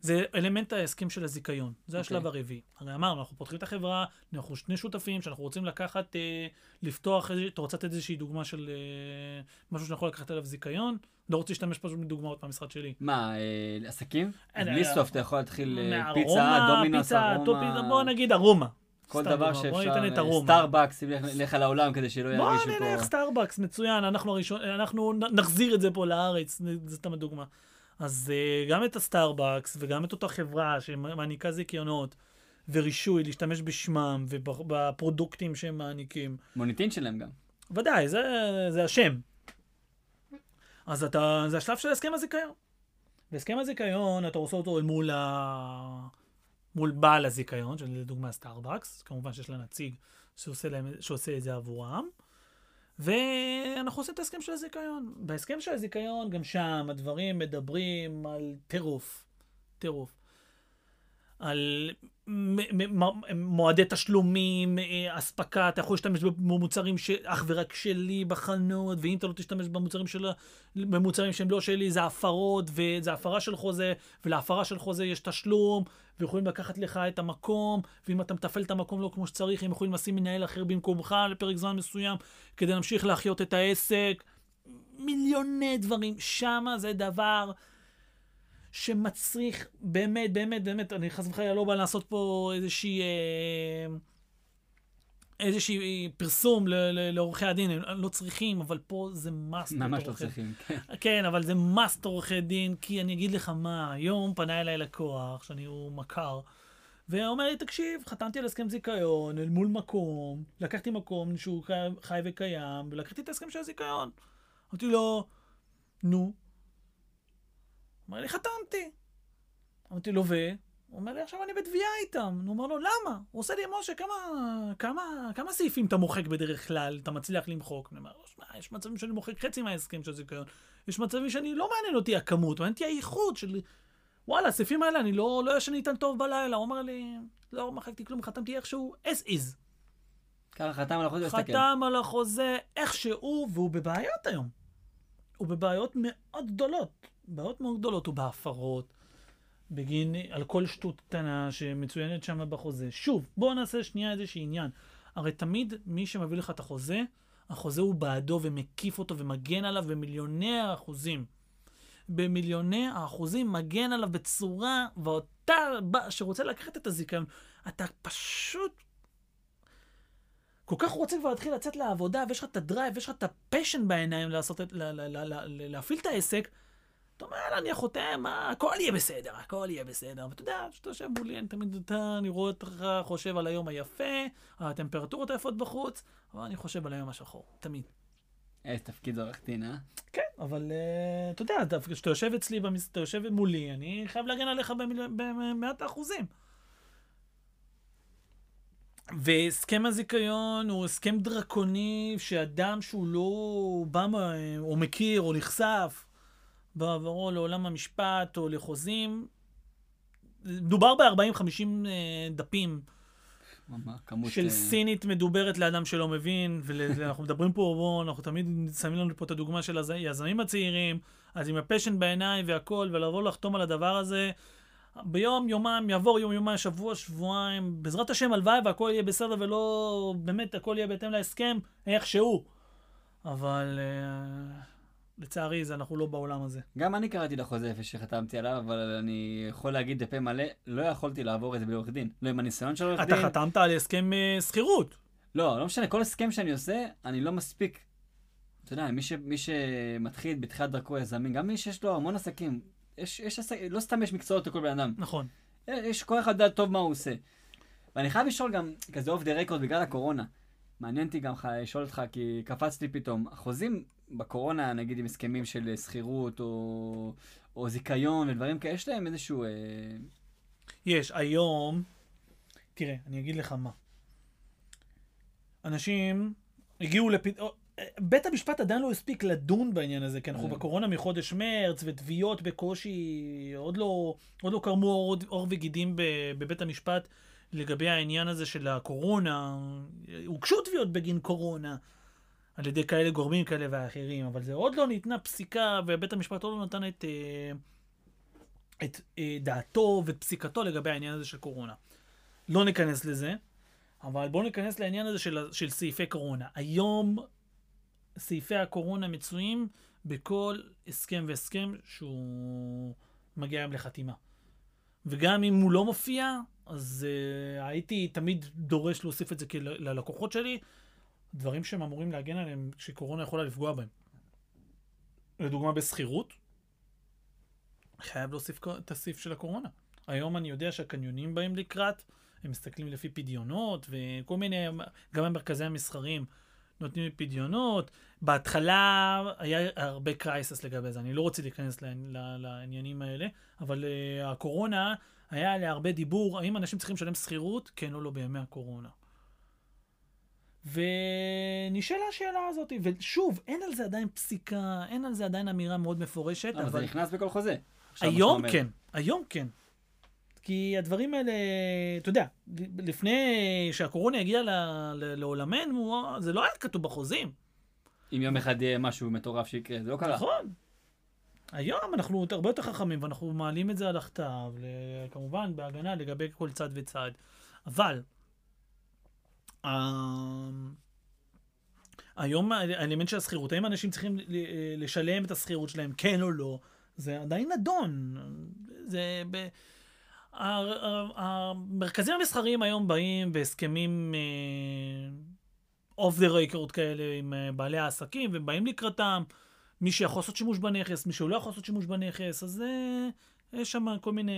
זה אלמנט ההסכם של הזיכיון, זה השלב אוקיי. הרביעי. הרי אמרנו, אנחנו פותחים את החברה, אנחנו שני שותפים שאנחנו רוצים לקחת, אה, לפתוח, אתה רוצה לתת איזושהי דוגמה של אה, משהו שאני יכול לקחת עליו זיכיון? לא רוצה להשתמש פשוט מדוגמאות מהמשרד שלי. מה, אה, עסקים? בלי אה, סוף אתה יכול להתחיל אה, פיצה, דומינוס, ארומה, בוא נגיד ארומה. כל דבר בוא שאפשר, אה. סטארבקס, ילך ילך על העולם כדי שלא בוא ירגישו נלך פה. סטארבקס, מצוין, אנחנו הראשון, אנחנו נחזיר את זה פה לארץ, זה סתם דוגמה. אז אה, גם את הסטארבקס וגם את אותה חברה שמעניקה זיכיונות ורישוי להשתמש בשמם ובפרודוקטים שהם מעניקים. מוניטין שלהם גם. ודאי, זה, זה השם. אז אתה, זה השלב של הסכם הזיכיון. והסכם הזיכיון, אתה עושה אותו אל מול, ה... מול בעל הזיכיון, שלדוגמה סטארבקס, כמובן שיש לה נציג שעושה, להם, שעושה את זה עבורם, ואנחנו עושים את ההסכם של הזיכיון. בהסכם של הזיכיון, גם שם הדברים מדברים על טירוף. טירוף. על מועדי תשלומים, אה, אספקה, אתה יכול להשתמש במוצרים ש- אך ורק שלי בחנות, ואם אתה לא תשתמש במוצרים, של, במוצרים שהם לא שלי, זה הפרות, וזה הפרה של חוזה, ולהפרה של חוזה יש תשלום, ויכולים לקחת לך את המקום, ואם אתה מתפעל את המקום לא כמו שצריך, הם יכולים לשים מנהל אחר במקומך לפרק זמן מסוים, כדי להמשיך להחיות את העסק. מיליוני דברים. שמה זה דבר שמצריך, באמת, באמת, באמת, אני חס וחלילה לא בא לעשות פה איזושהי... אה, איזושהי פרסום לעורכי הדין, הם לא צריכים, אבל פה זה מאסט. ממש לא צריכים, כן. כן, אבל זה מאסט עורכי דין, כי אני אגיד לך מה, היום פנה אליי לקוח, שאני הוא מכר, ואומר לי, תקשיב, חתמתי על הסכם זיכיון אל מול מקום, לקחתי מקום שהוא חי וקיים, ולקחתי את ההסכם של הזיכיון. אמרתי לו, נו. אמר לי, חתמתי. אמרתי לו, ו? הוא אומר לי, עכשיו אני בתביעה איתם. הוא אומר לו, למה? הוא עושה לי, משה, כמה, כמה, כמה סעיפים אתה מוחק בדרך כלל, אתה מצליח למחוק? אני אומר שמע, יש מצבים שאני מוחק חצי מההסכם של הזיכיון. יש מצבים שאני, לא מעניין אותי הכמות, מעניין אותי האיכות של... וואלה, הסעיפים האלה, אני לא, לא ישן איתם טוב בלילה. הוא אומר לי, לא מחקתי כלום, חתמתי איכשהו as is. ככה חתם על החוזה. חתם על החוזה איכשהו, והוא בבעיות היום. הוא בבעיות מאוד גדולות. בעיות מאוד גדולות. הוא בהפרות, בגין, על כל שטות קטנה שמצוינת שם בחוזה. שוב, בואו נעשה שנייה איזשהו עניין. הרי תמיד מי שמביא לך את החוזה, החוזה הוא בעדו ומקיף אותו ומגן עליו במיליוני האחוזים. במיליוני האחוזים מגן עליו בצורה, ואותה שרוצה לקחת את הזיכיון, אתה פשוט כל כך רוצה כבר להתחיל לצאת לעבודה, ויש לך את ה drive, ויש לך את ה passion בעיניים לעשות את, ל, ל, ל, ל, ל, להפעיל את העסק, אתה אומר, יאללה, אני חותם, אה, הכל יהיה בסדר, הכל יהיה בסדר. ואתה יודע, כשאתה יושב מולי, אני תמיד, אתה, אני רואה אותך חושב על היום היפה, הטמפרטורות היפות בחוץ, אבל אני חושב על היום השחור, תמיד. איזה תפקיד עורך דין, אה? כן, אבל uh, אתה יודע, אתה- כשאתה יושב אצלי. אתה יושב מולי, אני חייב להגן עליך. במאת האחוזים. והסכם הזיכיון הוא הסכם דרקוני שאדם שהוא לא בא או מכיר או נחשף בעברו לעולם המשפט או לחוזים, מדובר ב-40-50 דפים מה, כמות... של אה, סינית מדוברת לאדם שלא מבין, ואנחנו מדברים פה, בואו, אנחנו תמיד שמים לנו פה את הדוגמה של היזמים הצעירים, אז עם הפשן בעיניים והכל, ולבוא לחתום על הדבר הזה, ביום, יומיים, יעבור יום, יומיים, שבוע, שבועיים, בעזרת השם, הלוואי והכל יהיה בסדר ולא, באמת, הכל יהיה בהתאם להסכם, איכשהו. אבל אה, לצערי, זה אנחנו לא בעולם הזה. גם אני קראתי את החוזה איפה שחתמתי עליו, אבל אני יכול להגיד בפה מלא, לא יכולתי לעבור את זה בלי עורך דין. לא עם הניסיון של עורך אתה דין. חתמת על הסכם אה, שכירות. לא, לא משנה, כל הסכם שאני עושה, אני לא מספיק. אתה יודע, מי, ש, מי שמתחיל בתחילת דרכו יזמים, גם מי שיש לו המון עסקים, יש, יש עסק, לא סתם יש מקצועות לכל בן אדם. נכון. יש כל אחד יודע טוב מה הוא עושה. ואני חייב לשאול גם, כזה אוף דה רקורד בגלל הקורונה. מעניין אותי גם לשאול אותך, כי קפצתי פתאום. החוזים בקורונה, נגיד עם הסכמים של שכירות או, או זיכיון ודברים כאלה, יש להם איזשהו... אה, יש, היום, תראה, אני אגיד לך מה. אנשים הגיעו לפ... או, אה, בית המשפט עדיין לא הספיק לדון בעניין הזה, כי אנחנו אה. בקורונה מחודש מרץ, ותביעות בקושי, עוד לא, עוד לא קרמו עור, עור וגידים בבית המשפט לגבי העניין הזה של הקורונה. הוגשו תביעות בגין קורונה. על ידי כאלה גורמים כאלה ואחרים, אבל זה עוד לא ניתנה פסיקה, ובית המשפט עוד לא נתן את, אה, את אה, דעתו ופסיקתו לגבי העניין הזה של קורונה. לא ניכנס לזה, אבל בואו ניכנס לעניין הזה של, של סעיפי קורונה. היום סעיפי הקורונה מצויים בכל הסכם והסכם שהוא מגיע היום לחתימה. וגם אם הוא לא מופיע, אז uh, הייתי תמיד דורש להוסיף את זה ללקוחות שלי, דברים שהם אמורים להגן עליהם שקורונה יכולה לפגוע בהם. לדוגמה בשכירות, חייב להוסיף את הסעיף של הקורונה. היום אני יודע שהקניונים באים לקראת, הם מסתכלים לפי פדיונות וכל מיני, גם המרכזי המסחריים נותנים לי פדיונות. בהתחלה היה הרבה קרייסס לגבי זה, אני לא רוצה להיכנס לעניינים האלה, אבל uh, הקורונה, היה עליה הרבה דיבור, האם אנשים צריכים לשלם שכירות, כן או לא בימי הקורונה. ונשאלה השאלה הזאת, ושוב, אין על זה עדיין פסיקה, אין על זה עדיין אמירה מאוד מפורשת, אבל זה אבל נכנס בכל חוזה. היום. כן, היום כן. כי הדברים האלה, אתה יודע, לפני שהקורונה הגיעה לעולמנו, זה לא היה כתוב בחוזים. אם יום אחד יהיה משהו מטורף שיקרה, זה לא קרה. נכון. היום אנחנו הרבה יותר חכמים ואנחנו מעלים את זה על הכתב, כמובן בהגנה לגבי כל צד וצד. אבל, אה, היום האלמנט של השכירות, האם אנשים צריכים ל- לשלם את השכירות שלהם, כן או לא, זה עדיין נדון. זה... ב... המרכזים המסחריים היום באים בהסכמים אוף דה רקורד כאלה עם אה, בעלי העסקים, ובאים לקראתם, מי שיכול לעשות שימוש בנכס, מי שהוא לא יכול לעשות שימוש בנכס, אז אה, יש שם כל מיני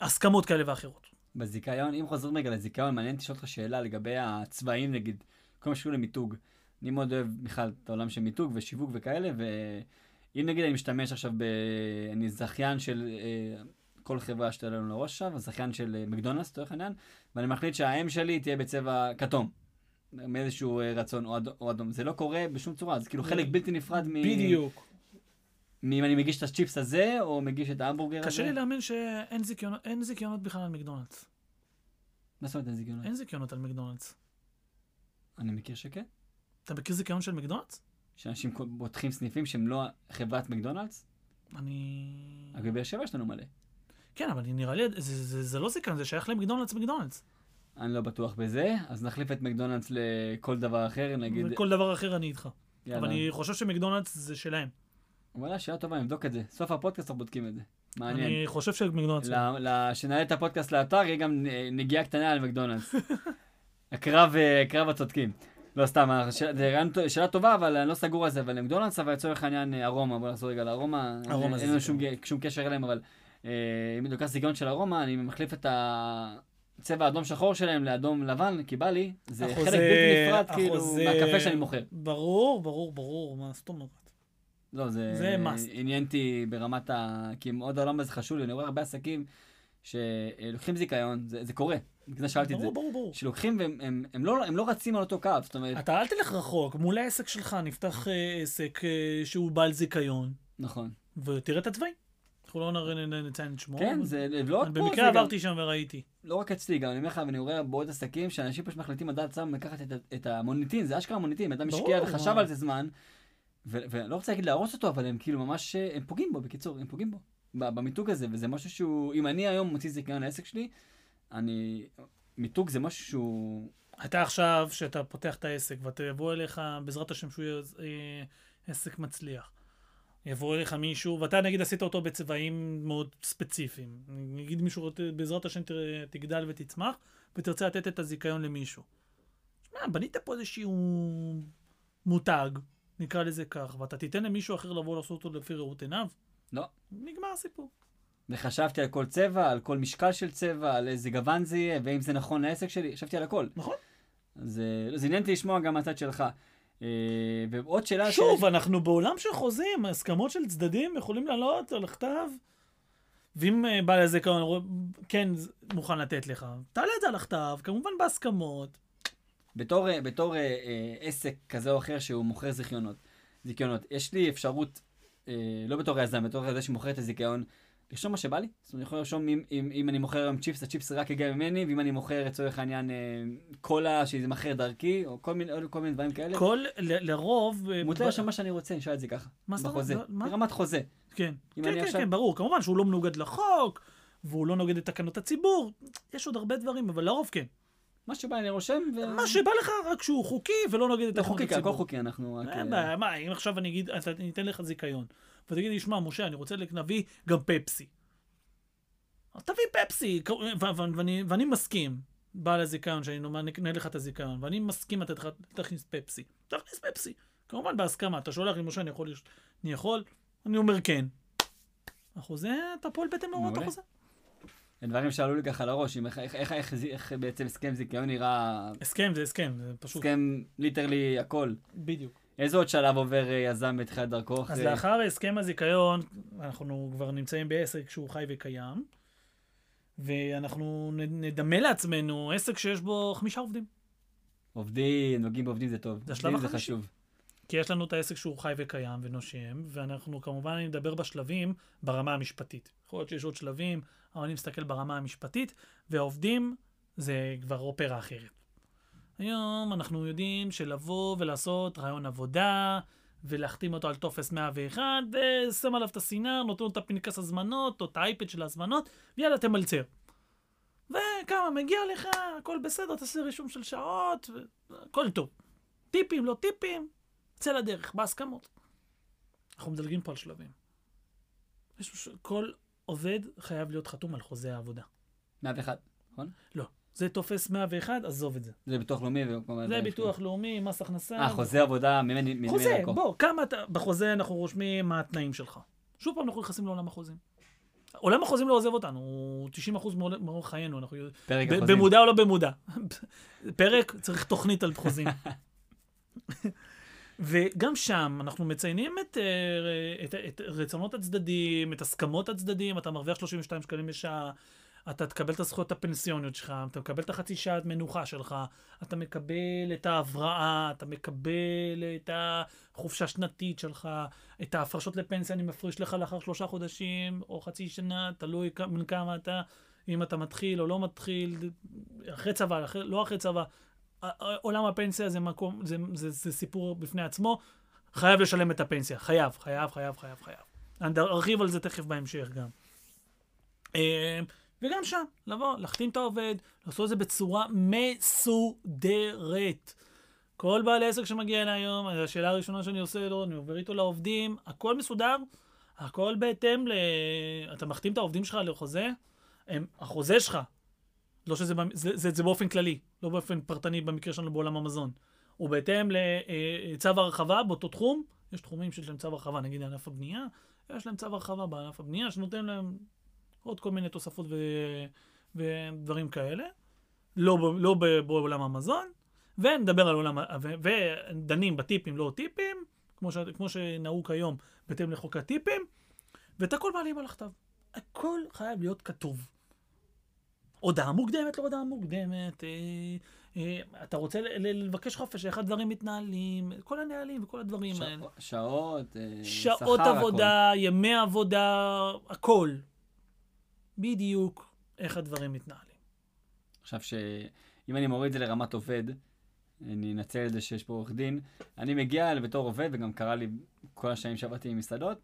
הסכמות כאלה ואחרות. בזיכיון, אם חוזרים רגע לזיכיון, מעניין אותי לשאול אותך שאלה לגבי הצבעים נגיד, כל מה שקשור למיתוג. אני מאוד אוהב בכלל את העולם של מיתוג ושיווק וכאלה, ואם נגיד אני משתמש עכשיו ב... אני זכיין של אה, כל חברה שתעלה לנו לראש עכשיו, זכיין של אה, מקדונלדס, לצורך העניין, ואני מחליט שהאם שלי תהיה בצבע כתום. מאיזשהו אה, רצון או, אד... או אדום. זה לא קורה בשום צורה, זה כאילו חלק בלתי נפרד מ... בדיוק. מאם אני מגיש את הצ'יפס הזה, או מגיש את ההמבורגר הזה. קשה לי להאמין שאין זיכיונות, בכלל על מקדונלדס. מה זאת אומרת אין זיכיונות? אין זיכיונות על מקדונלדס. אני מכיר שכן. אתה מכיר זיכיון של מקדונלדס? שאנשים פותחים סניפים שהם לא חברת מקדונלדס? אני... רק בבאר שבע יש לנו מלא. כן, אבל נראה לי, זה, זה, זה לא זיכיון, זה שייך למקדונלדס מקדונלדס. אני לא בטוח בזה, אז נחליף את מקדונלדס לכל דבר אחר, נגיד... וכל דבר אחר אני איתך. יאללה. אבל אני חושב שמקדונלדס זה שלהם. וואלה, שאלה טובה, נבדוק את זה. סוף הפודקאסט אנחנו בודקים את זה. מעניין. אני חושב שמקדונלדס... שנעלה את הפודקאסט לאתר, יהיה גם נגיעה קטנה על מקדונלדס. הקרב, אה, קרב הצודקים. לא סתם, טוב- שאלה טובה, אבל אני לא סגור על זה, אבל מקדונלדס, אבל לצורך העניין אה, ארומה, בוא נחזור רגע לארומה. ארומה אין- זה אין לנו. שום קשר אליהם, אבל אה, אם אני לוקח זיכיון של ארומה, אני מחליף את הצבע האדום שחור שלהם לאדום לבן, כי בא לי, זה החוזה- חלק בלתי נפרד, כאילו, החוזה- מהקפה שאני מוכר. ברור, ברור, ברור, מה זאת אומרת? לא, זה, זה. עניין אותי ברמת ה... כי מאוד העולם הזה חשוב לי, אני רואה הרבה עסקים שלוקחים זיכיון, זה, זה קורה, בגלל שאלתי את זה, ברור, ברור, ברור. שלוקחים והם הם, הם לא, הם לא רצים על אותו קו, זאת אומרת, אתה אל תלך רחוק, מול העסק שלך נפתח אה, עסק אה, שהוא בעל זיכיון, נכון. ותראה את הצבעים. אנחנו לא נציין את שמו. כן, זה לא רק פה, במקרה עברתי שם וראיתי. לא רק אצלי, גם אני אומר לך, ואני רואה בעוד עסקים, שאנשים פשוט מחליטים לדעת עצמם לקחת את, המוניטין, זה אשכרה מוניטין, אדם השקיע וחשב. על זה זמן, ולא רוצה להגיד להרוס אותו, אבל הם כאילו ממש, אה, הם פוגעים בו, בקיצור, הם פוגעים בו, במיתוג הזה, וזה משהו שהוא, אם אני היום מוציא זיכיון לעסק שלי, אני, מיתוג זה משהו שהוא, אתה עכשיו, שאתה פותח את העסק, ויבוא אליך, בעזרת השם שהוא יהיה אה, עסק מצליח. יבוא אליך מישהו, ואתה נגיד עשית אותו בצבעים מאוד ספציפיים. נגיד מישהו, רוצה- בעזרת השם תגדל ותצמח, ותרצה לתת את הזיכיון למישהו. שמע, בנית פה איזשהו מותג, נקרא לזה כך, ואתה תיתן למישהו אחר לבוא לעשות אותו לפי ראות עיניו? לא. נגמר הסיפור. וחשבתי על כל צבע, על כל משקל של צבע, על איזה גוון זה יהיה, ואם זה נכון לעסק שלי, חשבתי על הכל. נכון. אז אה, זה עניין אותי לשמוע גם מהצד שלך. אה, ועוד שאלה שוב, אנחנו בעולם של חוזים, הסכמות של צדדים יכולים לעלות על הכתב, ואם בעל הזיכיון רואה- כן מוכן לתת לך, תעלה את זה על הכתב, כמובן בהסכמות. בתור, אה, בתור אה, אה, עסק כזה או אחר שהוא מוכר זיכיונות, זיכיונות, יש לי אפשרות, אה, לא בתור יזם, בתור זה שמוכר את הזיכיון, לרשום מה שבא לי. זאת אומרת, אני יכול לרשום אם, אם, אם אני מוכר היום צ'יפס, הצ'יפס רק יגיע ממני, ואם אני מוכר לצורך העניין אה, קולה שזה מכר דרכי, או כל מיני, או כל מיני דברים כאלה. כל, ל- לרוב... אה, מותר ב- לרשום מה שאני רוצה, נשאל את זה ככה. מה זאת אומרת? בחוזה. מה? ברמת חוזה. כן, כן, אני כן, עכשיו- כן, ברור. כמובן שהוא לא מנוגד לחוק, והוא לא נוגד את תקנות הציבור, יש עוד הרבה דברים, אבל לרוב כן. מה שבא אני רושם, ו... מה שבא לך, רק שהוא חוקי ולא נוגד את זה תקנות חוקי, הציבור. הכל חוקי, אנחנו רק... אין אה, בעיה, מה, אם עכשיו אני אגיד, אני אתן לך זיכיון, ותגיד לי, שמע, משה, אני רוצה להביא גם פפסי. אז תביא פפסי, ואני- ואני מסכים, בעל הזיכיון, שאני נקנה לך את הזיכיון, ואני מסכים לתת לך, תכניס פפסי. תכניס פפסי. כמובן בהסכמה, אתה שולח לי, משה, אני יכול, אני יכול, אני אומר כן. החוזה, אתה פועל בהתאם להוראות. החוזה. דברים שעלו לי ככה לראש, איך- איך- איך- איך איך בעצם הסכם זיכיון נראה, הסכם זה הסכם, זה פשוט, הסכם ליטרלי הכל. בדיוק. איזה עוד שלב עובר אה, יזם בתחילת דרכו? אז אחרי- לאחר הסכם הזיכיון, אנחנו כבר נמצאים בעסק שהוא חי וקיים, ואנחנו נדמה לעצמנו עסק שיש בו חמישה עובדים. עובדים, נוגעים בעובדים זה טוב. זה השלב זה החמישי. חשוב. כי יש לנו את העסק שהוא חי וקיים ונושם, ואנחנו כמובן, אני מדבר בשלבים ברמה המשפטית. יכול להיות שיש עוד שלבים, אבל אני מסתכל ברמה המשפטית, והעובדים זה כבר אופרה אחרת. היום אנחנו יודעים שלבוא ולעשות רעיון עבודה, ולהחתים אותו על טופס 101, ושם עליו את הסינר, נותן לו את הפנקס הזמנות, או את האייפד של ההזמנות, ויאללה, תמלצר. וכמה מגיע לך, הכל בסדר, תעשה רישום של שעות, הכל טוב. טיפים, לא טיפים, צא לדרך, בהסכמות. אנחנו מדלגים פה על שלבים. כל עובד חייב להיות חתום על חוזה העבודה. 101, נכון? לא. זה טופס 101, עזוב את זה. זה ביטוח לאומי זה ביטוח לאומי, מס הכנסה. אה, חוזה עבודה ממני, חוזה. בוא, כמה אתה, בחוזה אנחנו רושמים מה התנאים שלך. שוב פעם אנחנו נכנסים לעולם החוזים. עולם החוזים לא עוזב אותנו, הוא 90% מאור- מאורח חיינו, אנחנו פרק החוזים. במודע או לא במודע. פרק, צריך תוכנית על חוזים. וגם שם אנחנו מציינים את, אה, את, את רצונות הצדדים, את הסכמות הצדדים, אתה מרוויח 32 שקלים בשעה, אתה תקבל את הזכויות הפנסיוניות שלך, אתה מקבל את החצי שעת מנוחה שלך, אתה מקבל את ההבראה, אתה מקבל את החופשה השנתית שלך, את ההפרשות לפנסיה אני מפריש לך לאחר שלושה חודשים או חצי שנה, תלוי בין כמה אתה, אם אתה מתחיל או לא מתחיל, אחרי צבא, אחרי, לא אחרי צבא. עולם הפנסיה זה מקום, זה, זה, זה סיפור בפני עצמו. חייב לשלם את הפנסיה, חייב, חייב, חייב, חייב, חייב. אני ארחיב על זה תכף בהמשך גם. אה, וגם שם, לבוא, להחתים את העובד, לעשות את זה בצורה מסודרת. כל בעל עסק שמגיע אליי היום, השאלה הראשונה שאני עושה לו, אני עובר איתו לעובדים, הכל מסודר, הכל בהתאם ל... אתה מחתים את העובדים שלך לחוזה, הם, החוזה שלך, לא שזה זה, זה, זה באופן כללי, לא באופן פרטני במקרה שלנו בעולם המזון. הוא בהתאם לצו הרחבה באותו תחום, יש תחומים שיש להם צו הרחבה, נגיד ענף הבנייה, יש להם צו הרחבה בענף הבנייה שנותן להם עוד כל מיני תוספות ו... ודברים כאלה. לא, ב- לא ב- בעולם המזון, ונדבר על עולם, ו- ודנים בטיפים, לא טיפים, כמו, ש... כמו שנהוג היום בהתאם לחוק הטיפים, ואת הכל מעלים על הכתב. הכל חייב להיות כתוב. הודעה מוקדמת, לא הודעה מוקדמת, אה, אה, אתה רוצה לבקש חופש, איך הדברים מתנהלים, כל הנהלים וכל הדברים האלה. שעות- אה, שעות שכר, עבודה, ימי עבודה, הכל. בדיוק איך הדברים מתנהלים. עכשיו שאם אני מוריד את זה לרמת עובד, אני אנצל את זה שיש פה עורך דין, אני מגיע בתור עובד, וגם קרה לי כל השנים שעבדתי עם מסעדות,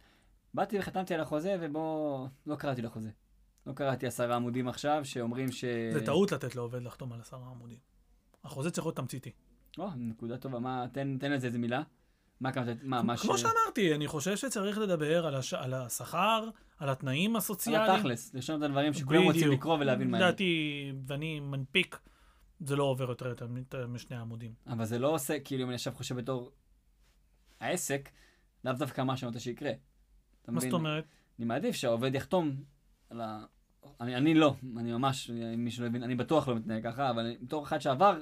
באתי וחתמתי על החוזה, ובוא, לא קראתי לחוזה. לא קראתי עשרה עמודים עכשיו, שאומרים ש... זה טעות לתת לעובד לחתום על עשרה עמודים. החוזה צריך להיות תמציתי. או, נקודה טובה, מה, תן, תן לזה איזה מילה. מה כמה, מה, מה כמו שאמרתי, אני חושב שצריך לדבר על, הש... על השכר, על התנאים על הסוציאליים. התכלס, לרשום את הדברים שכולם רוצים. לקרוא ולהבין מה. לדעתי, ואני מנפיק, זה לא עובר יותר משני עמודים. אבל זה לא עושה, כאילו, אם אני עכשיו חושב בתור העסק, לאו דווקא מה שאני רוצה שיקרה. מה? זאת אומרת? אני מעדיף שהעובד יחתום על ה... אני, אני לא, אני ממש, אם מישהו לא הבין, אני בטוח לא מתנהג ככה, אבל בתור אחד שעבר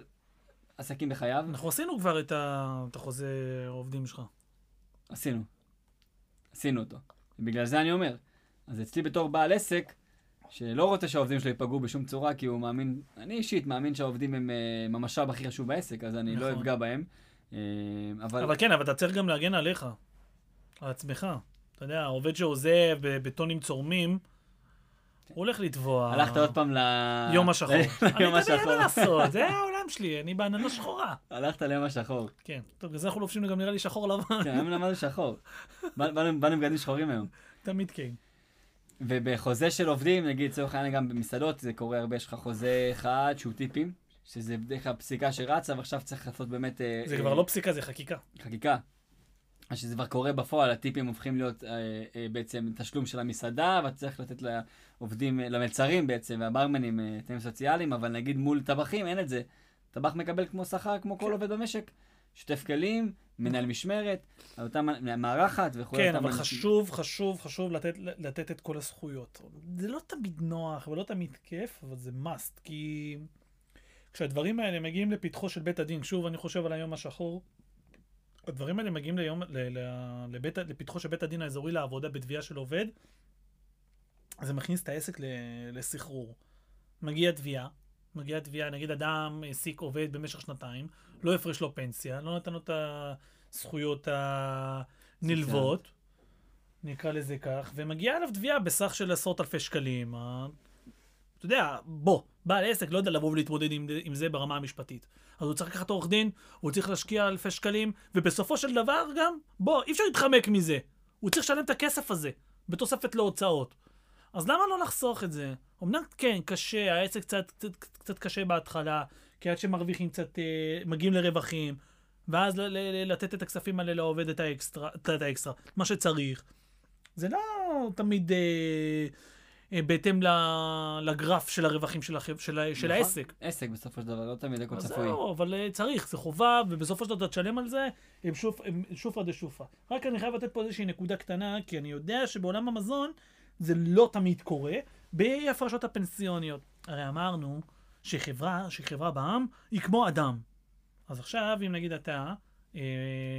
עסקים בחייו, אנחנו עשינו כבר את, ה... את החוזה העובדים שלך. עשינו. עשינו אותו. ובגלל זה אני אומר. אז אצלי בתור בעל עסק, שלא רוצה שהעובדים שלו ייפגעו בשום צורה, כי הוא מאמין, אני אישית מאמין שהעובדים הם, המשאב הכי חשוב בעסק, אז אני לא נכון. אפגע בהם. אה, אבל, אבל כן, אבל אתה צריך גם להגן עליך, על עצמך. אתה יודע, העובד שעוזב בטונים צורמים, הוא הולך לתבוע. הלכת עוד פעם ל... יום השחור. אני ליום אתה יודע מה השחור. לעשות, זה העולם שלי, אני בעננה שחורה. הלכת ליום השחור. כן, טוב, בגלל זה אנחנו לובשים גם נראה לי שחור לבן, כן, היום למדנו שחור. בא- באנו באנו עם בגדים שחורים היום. תמיד כן. ובחוזה של עובדים, נגיד לצורך העניין גם במסעדות, זה קורה הרבה, יש לך חוזה אחד שהוא טיפים, שזה בדרך כלל פסיקה שרצה, ועכשיו צריך לעשות באמת... אה, זה אה, כבר לא פסיקה, זה חקיקה. חקיקה. אז שזה כבר קורה בפועל, הטיפים הופכים להיות אה, אה, בעצם תשלום של המסעדה, ואתה צריך לתת לעובדים, למלצרים בעצם, והברמנים, אה, תנאים סוציאליים, אבל נגיד מול טבחים אין את זה. טבח מקבל כמו שכר, כמו כל כן. עובד במשק. שוטף כלים, מנהל משמרת, אותה מארחת וכו'. כן, אבל אנשים. חשוב, חשוב, חשוב לתת, לתת את כל הזכויות. זה לא תמיד נוח ולא תמיד כיף, אבל זה must, כי כשהדברים האלה מגיעים לפתחו של בית הדין, שוב, אני חושב על היום השחור, הדברים האלה מגיעים ליום, ל, ל, לבית, לפתחו של בית הדין האזורי לעבודה בתביעה של עובד, זה מכניס את העסק לסחרור. מגיעה תביעה, מגיעה תביעה, נגיד אדם העסיק עובד במשך שנתיים, לא הפריש לו פנסיה, לא נתן לו את הזכויות הנלוות, נקרא לזה כך, ומגיעה אליו תביעה בסך של עשרות אלפי שקלים. אתה יודע, בוא, בעל עסק לא יודע לבוא ולהתמודד עם, עם זה ברמה המשפטית. אז הוא צריך לקחת עורך דין, הוא צריך להשקיע אלפי שקלים, ובסופו של דבר גם, בוא, אי אפשר להתחמק מזה. הוא צריך לשלם את הכסף הזה, בתוספת להוצאות. אז למה לא לחסוך את זה? אמנם כן, קשה, העסק קצת, קצת, קצת קשה בהתחלה, כי עד שמרוויחים קצת, אה, מגיעים לרווחים, ואז ל- ל- ל- לתת את הכספים האלה לעובד את האקסטרה, את האקסטרה, מה שצריך. זה לא תמיד אה, בהתאם ל- לגרף של הרווחים של, החב, של, ה- של נכון. העסק. עסק בסופו של דבר, לא תמיד הכל צפוי. זהו, אבל אה, צריך, זה חובה, ובסופו של דבר אתה תשלם על זה, הם, שופ, הם שופרא דה שופרא. רק אני חייב לתת פה איזושהי נקודה קטנה, כי אני יודע שבעולם המזון זה לא תמיד קורה, בהפרשות הפנסיוניות. הרי אמרנו שחברה, שחברה בעם היא כמו אדם. אז עכשיו, אם נגיד אתה, אה,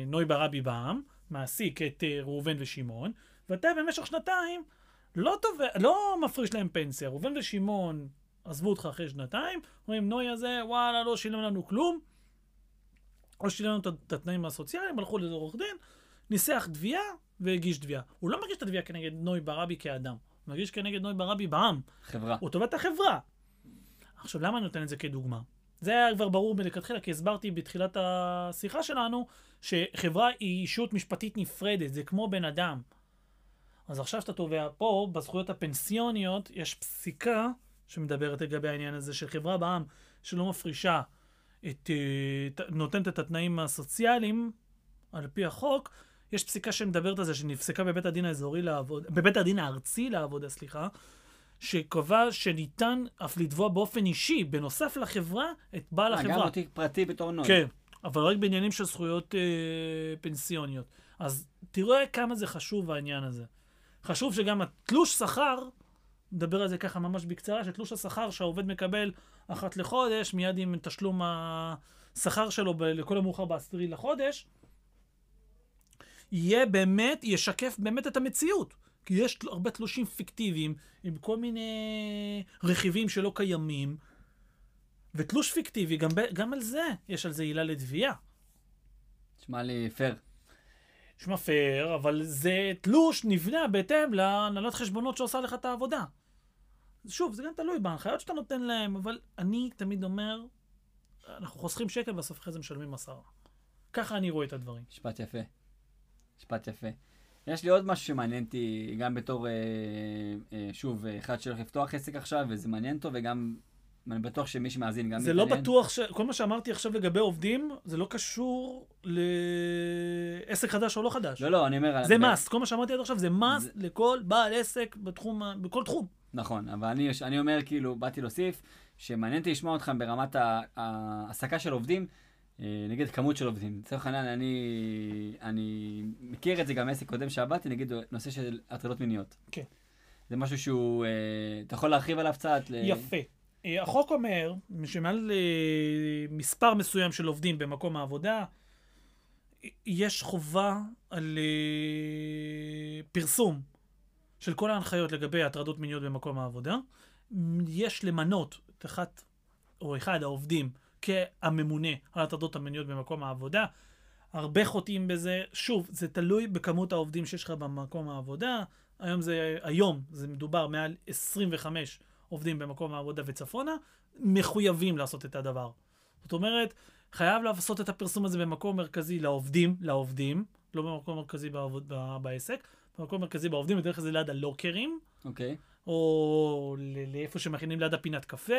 נוי ברבי בעם, מעסיק את אה, ראובן ושמעון, ואתה במשך שנתיים לא, תובע, לא מפריש להם פנסיה. ראובן ושמעון עזבו אותך אחרי שנתיים, אומרים, נוי הזה, וואלה, לא שילם לנו כלום, או שילם לנו את התנאים הסוציאליים, הלכו לאיזה עורך דין, ניסח תביעה והגיש תביעה. הוא לא מגיש את התביעה כנגד נוי ברבי כאדם, הוא מגיש כנגד נוי ברבי בעם. חברה. הוא תובע את החברה. עכשיו, למה אני נותן את זה כדוגמה? זה היה כבר ברור מלכתחילה, כי הסברתי בתחילת השיחה שלנו, שחברה היא אישות משפטית נפרדת, זה כמו בן אדם. אז עכשיו שאתה תובע פה, בזכויות הפנסיוניות, יש פסיקה שמדברת לגבי העניין הזה של חברה בעם שלא מפרישה, את, אה, ת- נותנת את התנאים הסוציאליים על פי החוק, יש פסיקה שמדברת על זה, שנפסקה בבית הדין האזורי לעבוד, בבית הדין הארצי לעבודה, סליחה, שקבע שניתן אף לתבוע באופן אישי, בנוסף לחברה, את בעל אה, החברה. גם אותי פרטי בתור נוי. כן, אבל רק בעניינים של זכויות אה, פנסיוניות. אז תראה כמה זה חשוב העניין הזה. חשוב שגם התלוש שכר, נדבר על זה ככה ממש בקצרה, שתלוש השכר שהעובד מקבל אחת לחודש, מיד עם תשלום השכר שלו ב- לכל המאוחר בעשירי לחודש, יהיה באמת, ישקף באמת את המציאות. כי יש הרבה תלושים פיקטיביים עם כל מיני רכיבים שלא קיימים, ותלוש פיקטיבי, גם, ב, גם על זה יש על זה עילה לתביעה. נשמע לי פייר. שמע פייר, אבל זה תלוש נבנה בהתאם להנהלת חשבונות שעושה לך את העבודה. שוב, זה גם תלוי בהנחיות שאתה נותן להם, אבל אני תמיד אומר, אנחנו חוסכים שקל ובסוף אחרי זה משלמים עשרה. ככה אני רואה את הדברים. משפט יפה. משפט יפה. יש לי עוד משהו שמעניין אותי, גם בתור, אה, אה, שוב, אחד שהולך לפתוח עסק עכשיו, וזה מעניין אותו, וגם, אני בטוח שמי שמאזין גם זה לא מתעניין. בטוח ש... כל מה שאמרתי עכשיו לגבי עובדים, זה לא קשור לעסק חדש או לא חדש. לא, לא, אני אומר... זה מס, כל מה שאמרתי עד עכשיו זה מס זה- לכל בעל עסק בתחום, בכל תחום. נכון, אבל אני, אני אומר, כאילו, באתי להוסיף, שמעניין אותי לשמוע אתכם ברמת ההעסקה של עובדים, אה, נגיד כמות של עובדים. לצורך העניין, אני, אני מכיר את זה גם מעסק קודם שעבדתי, נגיד נושא של הטרדות מיניות. כן. זה משהו שהוא, אה, אתה יכול להרחיב עליו קצת? ל- יפה. אה, החוק אומר שמעל אה, מספר מסוים של עובדים במקום העבודה, אה, יש חובה על אה, פרסום של כל ההנחיות לגבי הטרדות מיניות במקום העבודה. יש למנות את אחת או אחד העובדים כהממונה על הטרדות המיניות במקום העבודה. הרבה חוטאים בזה. שוב, זה תלוי בכמות העובדים שיש לך במקום העבודה. היום זה, היום זה מדובר מעל 25 עובדים במקום העבודה וצפונה, מחויבים לעשות את הדבר. זאת אומרת, חייב לעשות את הפרסום הזה במקום מרכזי לעובדים, לעובדים, לא במקום מרכזי בעבוד, ב, בעסק, במקום מרכזי בעובדים, בדרך כלל זה ליד הלוקרים, אוקיי. או ל- לאיפה שמכינים ליד הפינת קפה,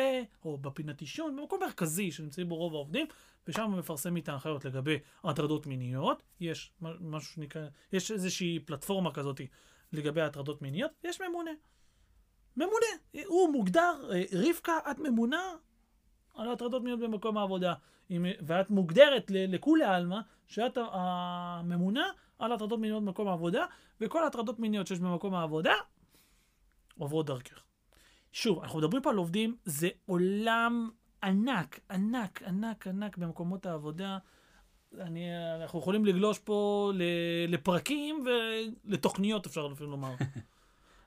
או בפינת עישון, במקום מרכזי שנמצאים בו רוב העובדים, ושם הוא מפרסם את ההנחיות לגבי הטרדות מיניות. יש משהו שנקרא, יש איזושהי פלטפורמה כזאת לגבי הטרדות מיניות, יש ממונה. ממונה, הוא מוגדר, אה, רבקה, את ממונה על הטרדות מיניות במקום העבודה. ואת מוגדרת לכולי עלמא שאת הממונה על הטרדות מיניות במקום העבודה, וכל ההטרדות מיניות שיש במקום העבודה עוברות דרכך. שוב, אנחנו מדברים פה על עובדים, זה עולם ענק, ענק, ענק, ענק במקומות העבודה. אני, אנחנו יכולים לגלוש פה לפרקים ולתוכניות, אפשר אפילו לומר.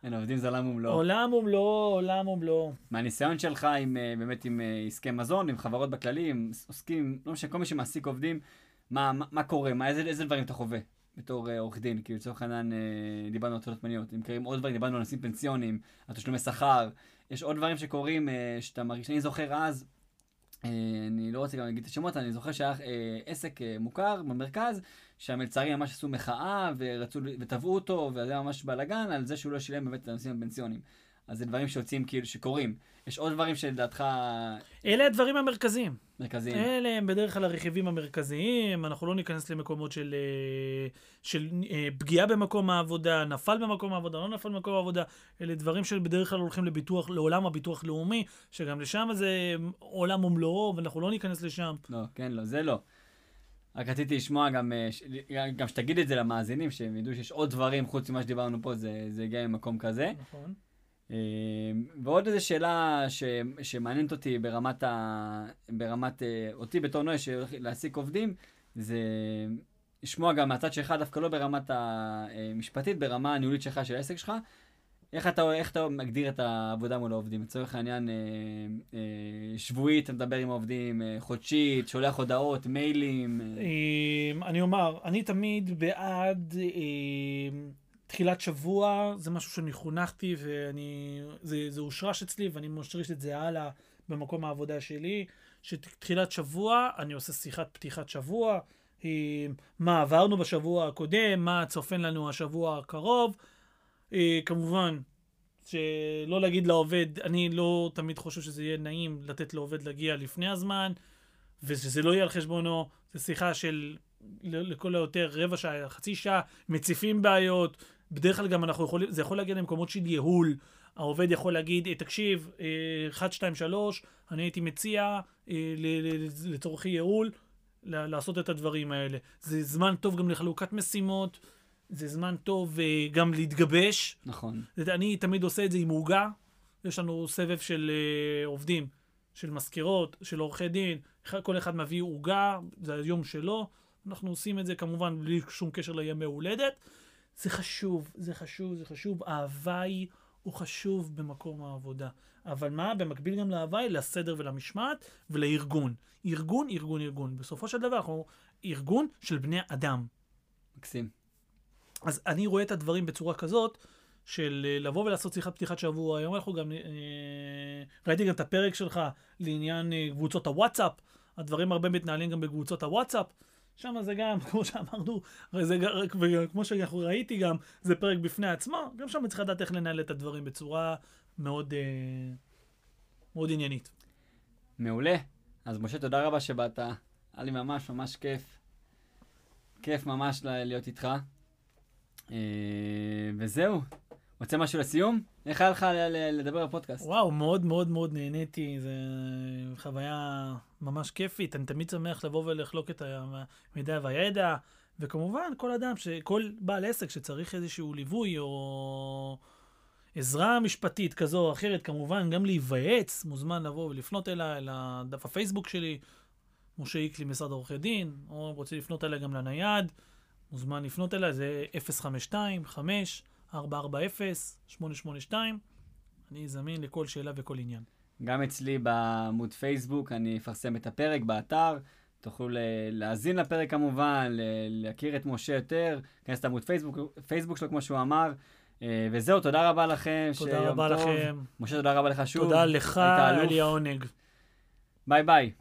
אין, עובדים זה עולם ומלואו. עולם ומלואו, עולם ומלואו. מהניסיון שלך עם, אה, באמת עם אה, עסקי מזון, עם חברות בכללי, עם עוסקים, לא משנה, כל מי שמעסיק עובדים, מה, מה, מה קורה, מה, איזה, איזה דברים אתה חווה בתור uh, עורך דין, כי לצורך העניין דיברנו על הטרדות מיניות, אם קוראים עוד דברים, דיברנו על נושאים פנסיוניים, על תשלומי שכר, יש עוד דברים שקורים שאתה מרגיש, אני זוכר אז, אני לא רוצה גם להגיד את השמות, אני זוכר שהיה עסק מוכר במרכז, שהמלצרים ממש עשו מחאה ורצו, ותבעו אותו, וזה היה ממש בלאגן על זה שהוא לא שילם באמת את הנושאים הפנסיוניים. אז זה דברים שיוצאים כאילו שקורים. יש עוד דברים שלדעתך אלה הדברים המרכזיים. מרכזיים. אלה הם בדרך כלל הרכיבים המרכזיים, אנחנו לא ניכנס למקומות של, אה, של אה, פגיעה במקום העבודה, נפל במקום העבודה, לא נפל במקום העבודה, אלה דברים שבדרך כלל הולכים לביטוח, לעולם הביטוח לאומי, שגם לשם זה עולם ומלואו, ואנחנו לא ניכנס לשם. לא, כן, לא, זה לא. רק רציתי לשמוע גם, אה, גם שתגיד את זה למאזינים, שהם ידעו שיש עוד דברים חוץ ממה שדיברנו פה, זה, זה הגיע ממקום כזה. נכון. אה, ועוד איזו שאלה ש, שמעניינת אותי ברמת, ה, ברמת אה, אותי בתור נוי שהולך להעסיק עובדים, זה לשמוע גם מהצד שלך, דווקא לא ברמת המשפטית, ברמה הניהולית שלך של העסק שלך. איך אתה, איך אתה מגדיר את העבודה מול העובדים? לצורך העניין, אה, אה, שבועית, אתה מדבר עם העובדים, אה, חודשית, שולח הודעות, מיילים. אה, אה, אני אומר, אני תמיד בעד אה, תחילת שבוע, זה משהו שאני חונכתי ואני, זה, זה הושרש אצלי ואני משריש את זה הלאה במקום העבודה שלי, שתחילת שבוע, אני עושה שיחת פתיחת שבוע, אה, מה עברנו בשבוע הקודם, מה צופן לנו השבוע הקרוב. אה, כמובן, שלא להגיד לעובד, אני לא תמיד חושב שזה יהיה נעים לתת לעובד להגיע לפני הזמן, ושזה לא יהיה על חשבונו, זו שיחה של לכל היותר רבע שעה, חצי שעה, מציפים בעיות, בדרך כלל גם אנחנו יכולים, זה יכול להגיע למקומות של ייעול, העובד יכול להגיד, "אה, תקשיב, 1, 2, 3, אני הייתי מציע אה, לצורכי ייעול, לעשות את הדברים האלה. זה זמן טוב גם לחלוקת משימות, זה זמן טוב אה, גם להתגבש. נכון. אני תמיד עושה את זה עם עוגה. יש לנו סבב של uh, עובדים, של מזכירות, של עורכי דין, כל אחד מביא עוגה, זה היום שלו. אנחנו עושים את זה כמובן בלי שום קשר לימי הולדת. זה חשוב, זה חשוב, זה חשוב. ההוואי הוא חשוב במקום העבודה. אבל מה, במקביל גם להוואי, לסדר ולמשמעת ולארגון. ארגון, ארגון, ארגון. בסופו של דבר אנחנו ארגון של בני אדם. מקסים. אז אני רואה את הדברים בצורה כזאת, של אה, לבוא ולעשות שיחת פתיחת שבוע. היום אנחנו גם, אה, ראיתי גם את הפרק שלך לעניין אה, קבוצות הוואטסאפ. הדברים הרבה מתנהלים גם בקבוצות הוואטסאפ. שם זה גם, כמו שאמרנו, זה, וכמו שאנחנו ראיתי גם, זה פרק בפני עצמו, גם שם צריך לדעת איך לנהל את הדברים בצורה מאוד, אה, מאוד עניינית. מעולה. אז משה, תודה רבה שבאת. היה לי ממש ממש כיף. כיף ממש להיות איתך. אה, וזהו. רוצה משהו לסיום? איך היה לך לדבר בפודקאסט? וואו, מאוד מאוד מאוד נהניתי, זו חוויה ממש כיפית. אני תמיד שמח לבוא ולחלוק את המידע והידע, וכמובן, כל אדם, ש... כל בעל עסק שצריך איזשהו ליווי או עזרה משפטית כזו או אחרת, כמובן, גם להיוועץ, מוזמן לבוא ולפנות אליי, לדף הפייסבוק שלי, משה איקלי, משרד עורכי דין, או רוצה לפנות אליי גם לנייד, מוזמן לפנות אליי, זה 052 5 440 882 אני זמין לכל שאלה וכל עניין. גם אצלי בעמוד פייסבוק אני אפרסם את הפרק באתר. תוכלו להאזין לפרק כמובן, להכיר את משה יותר, להיכנס לעמוד פייסבוק, פייסבוק שלו כמו שהוא אמר. אה, וזהו, תודה רבה לכם. תודה רבה טוב. לכם. משה, תודה רבה לך שוב. תודה לך, היה. לי העונג. ביי ביי.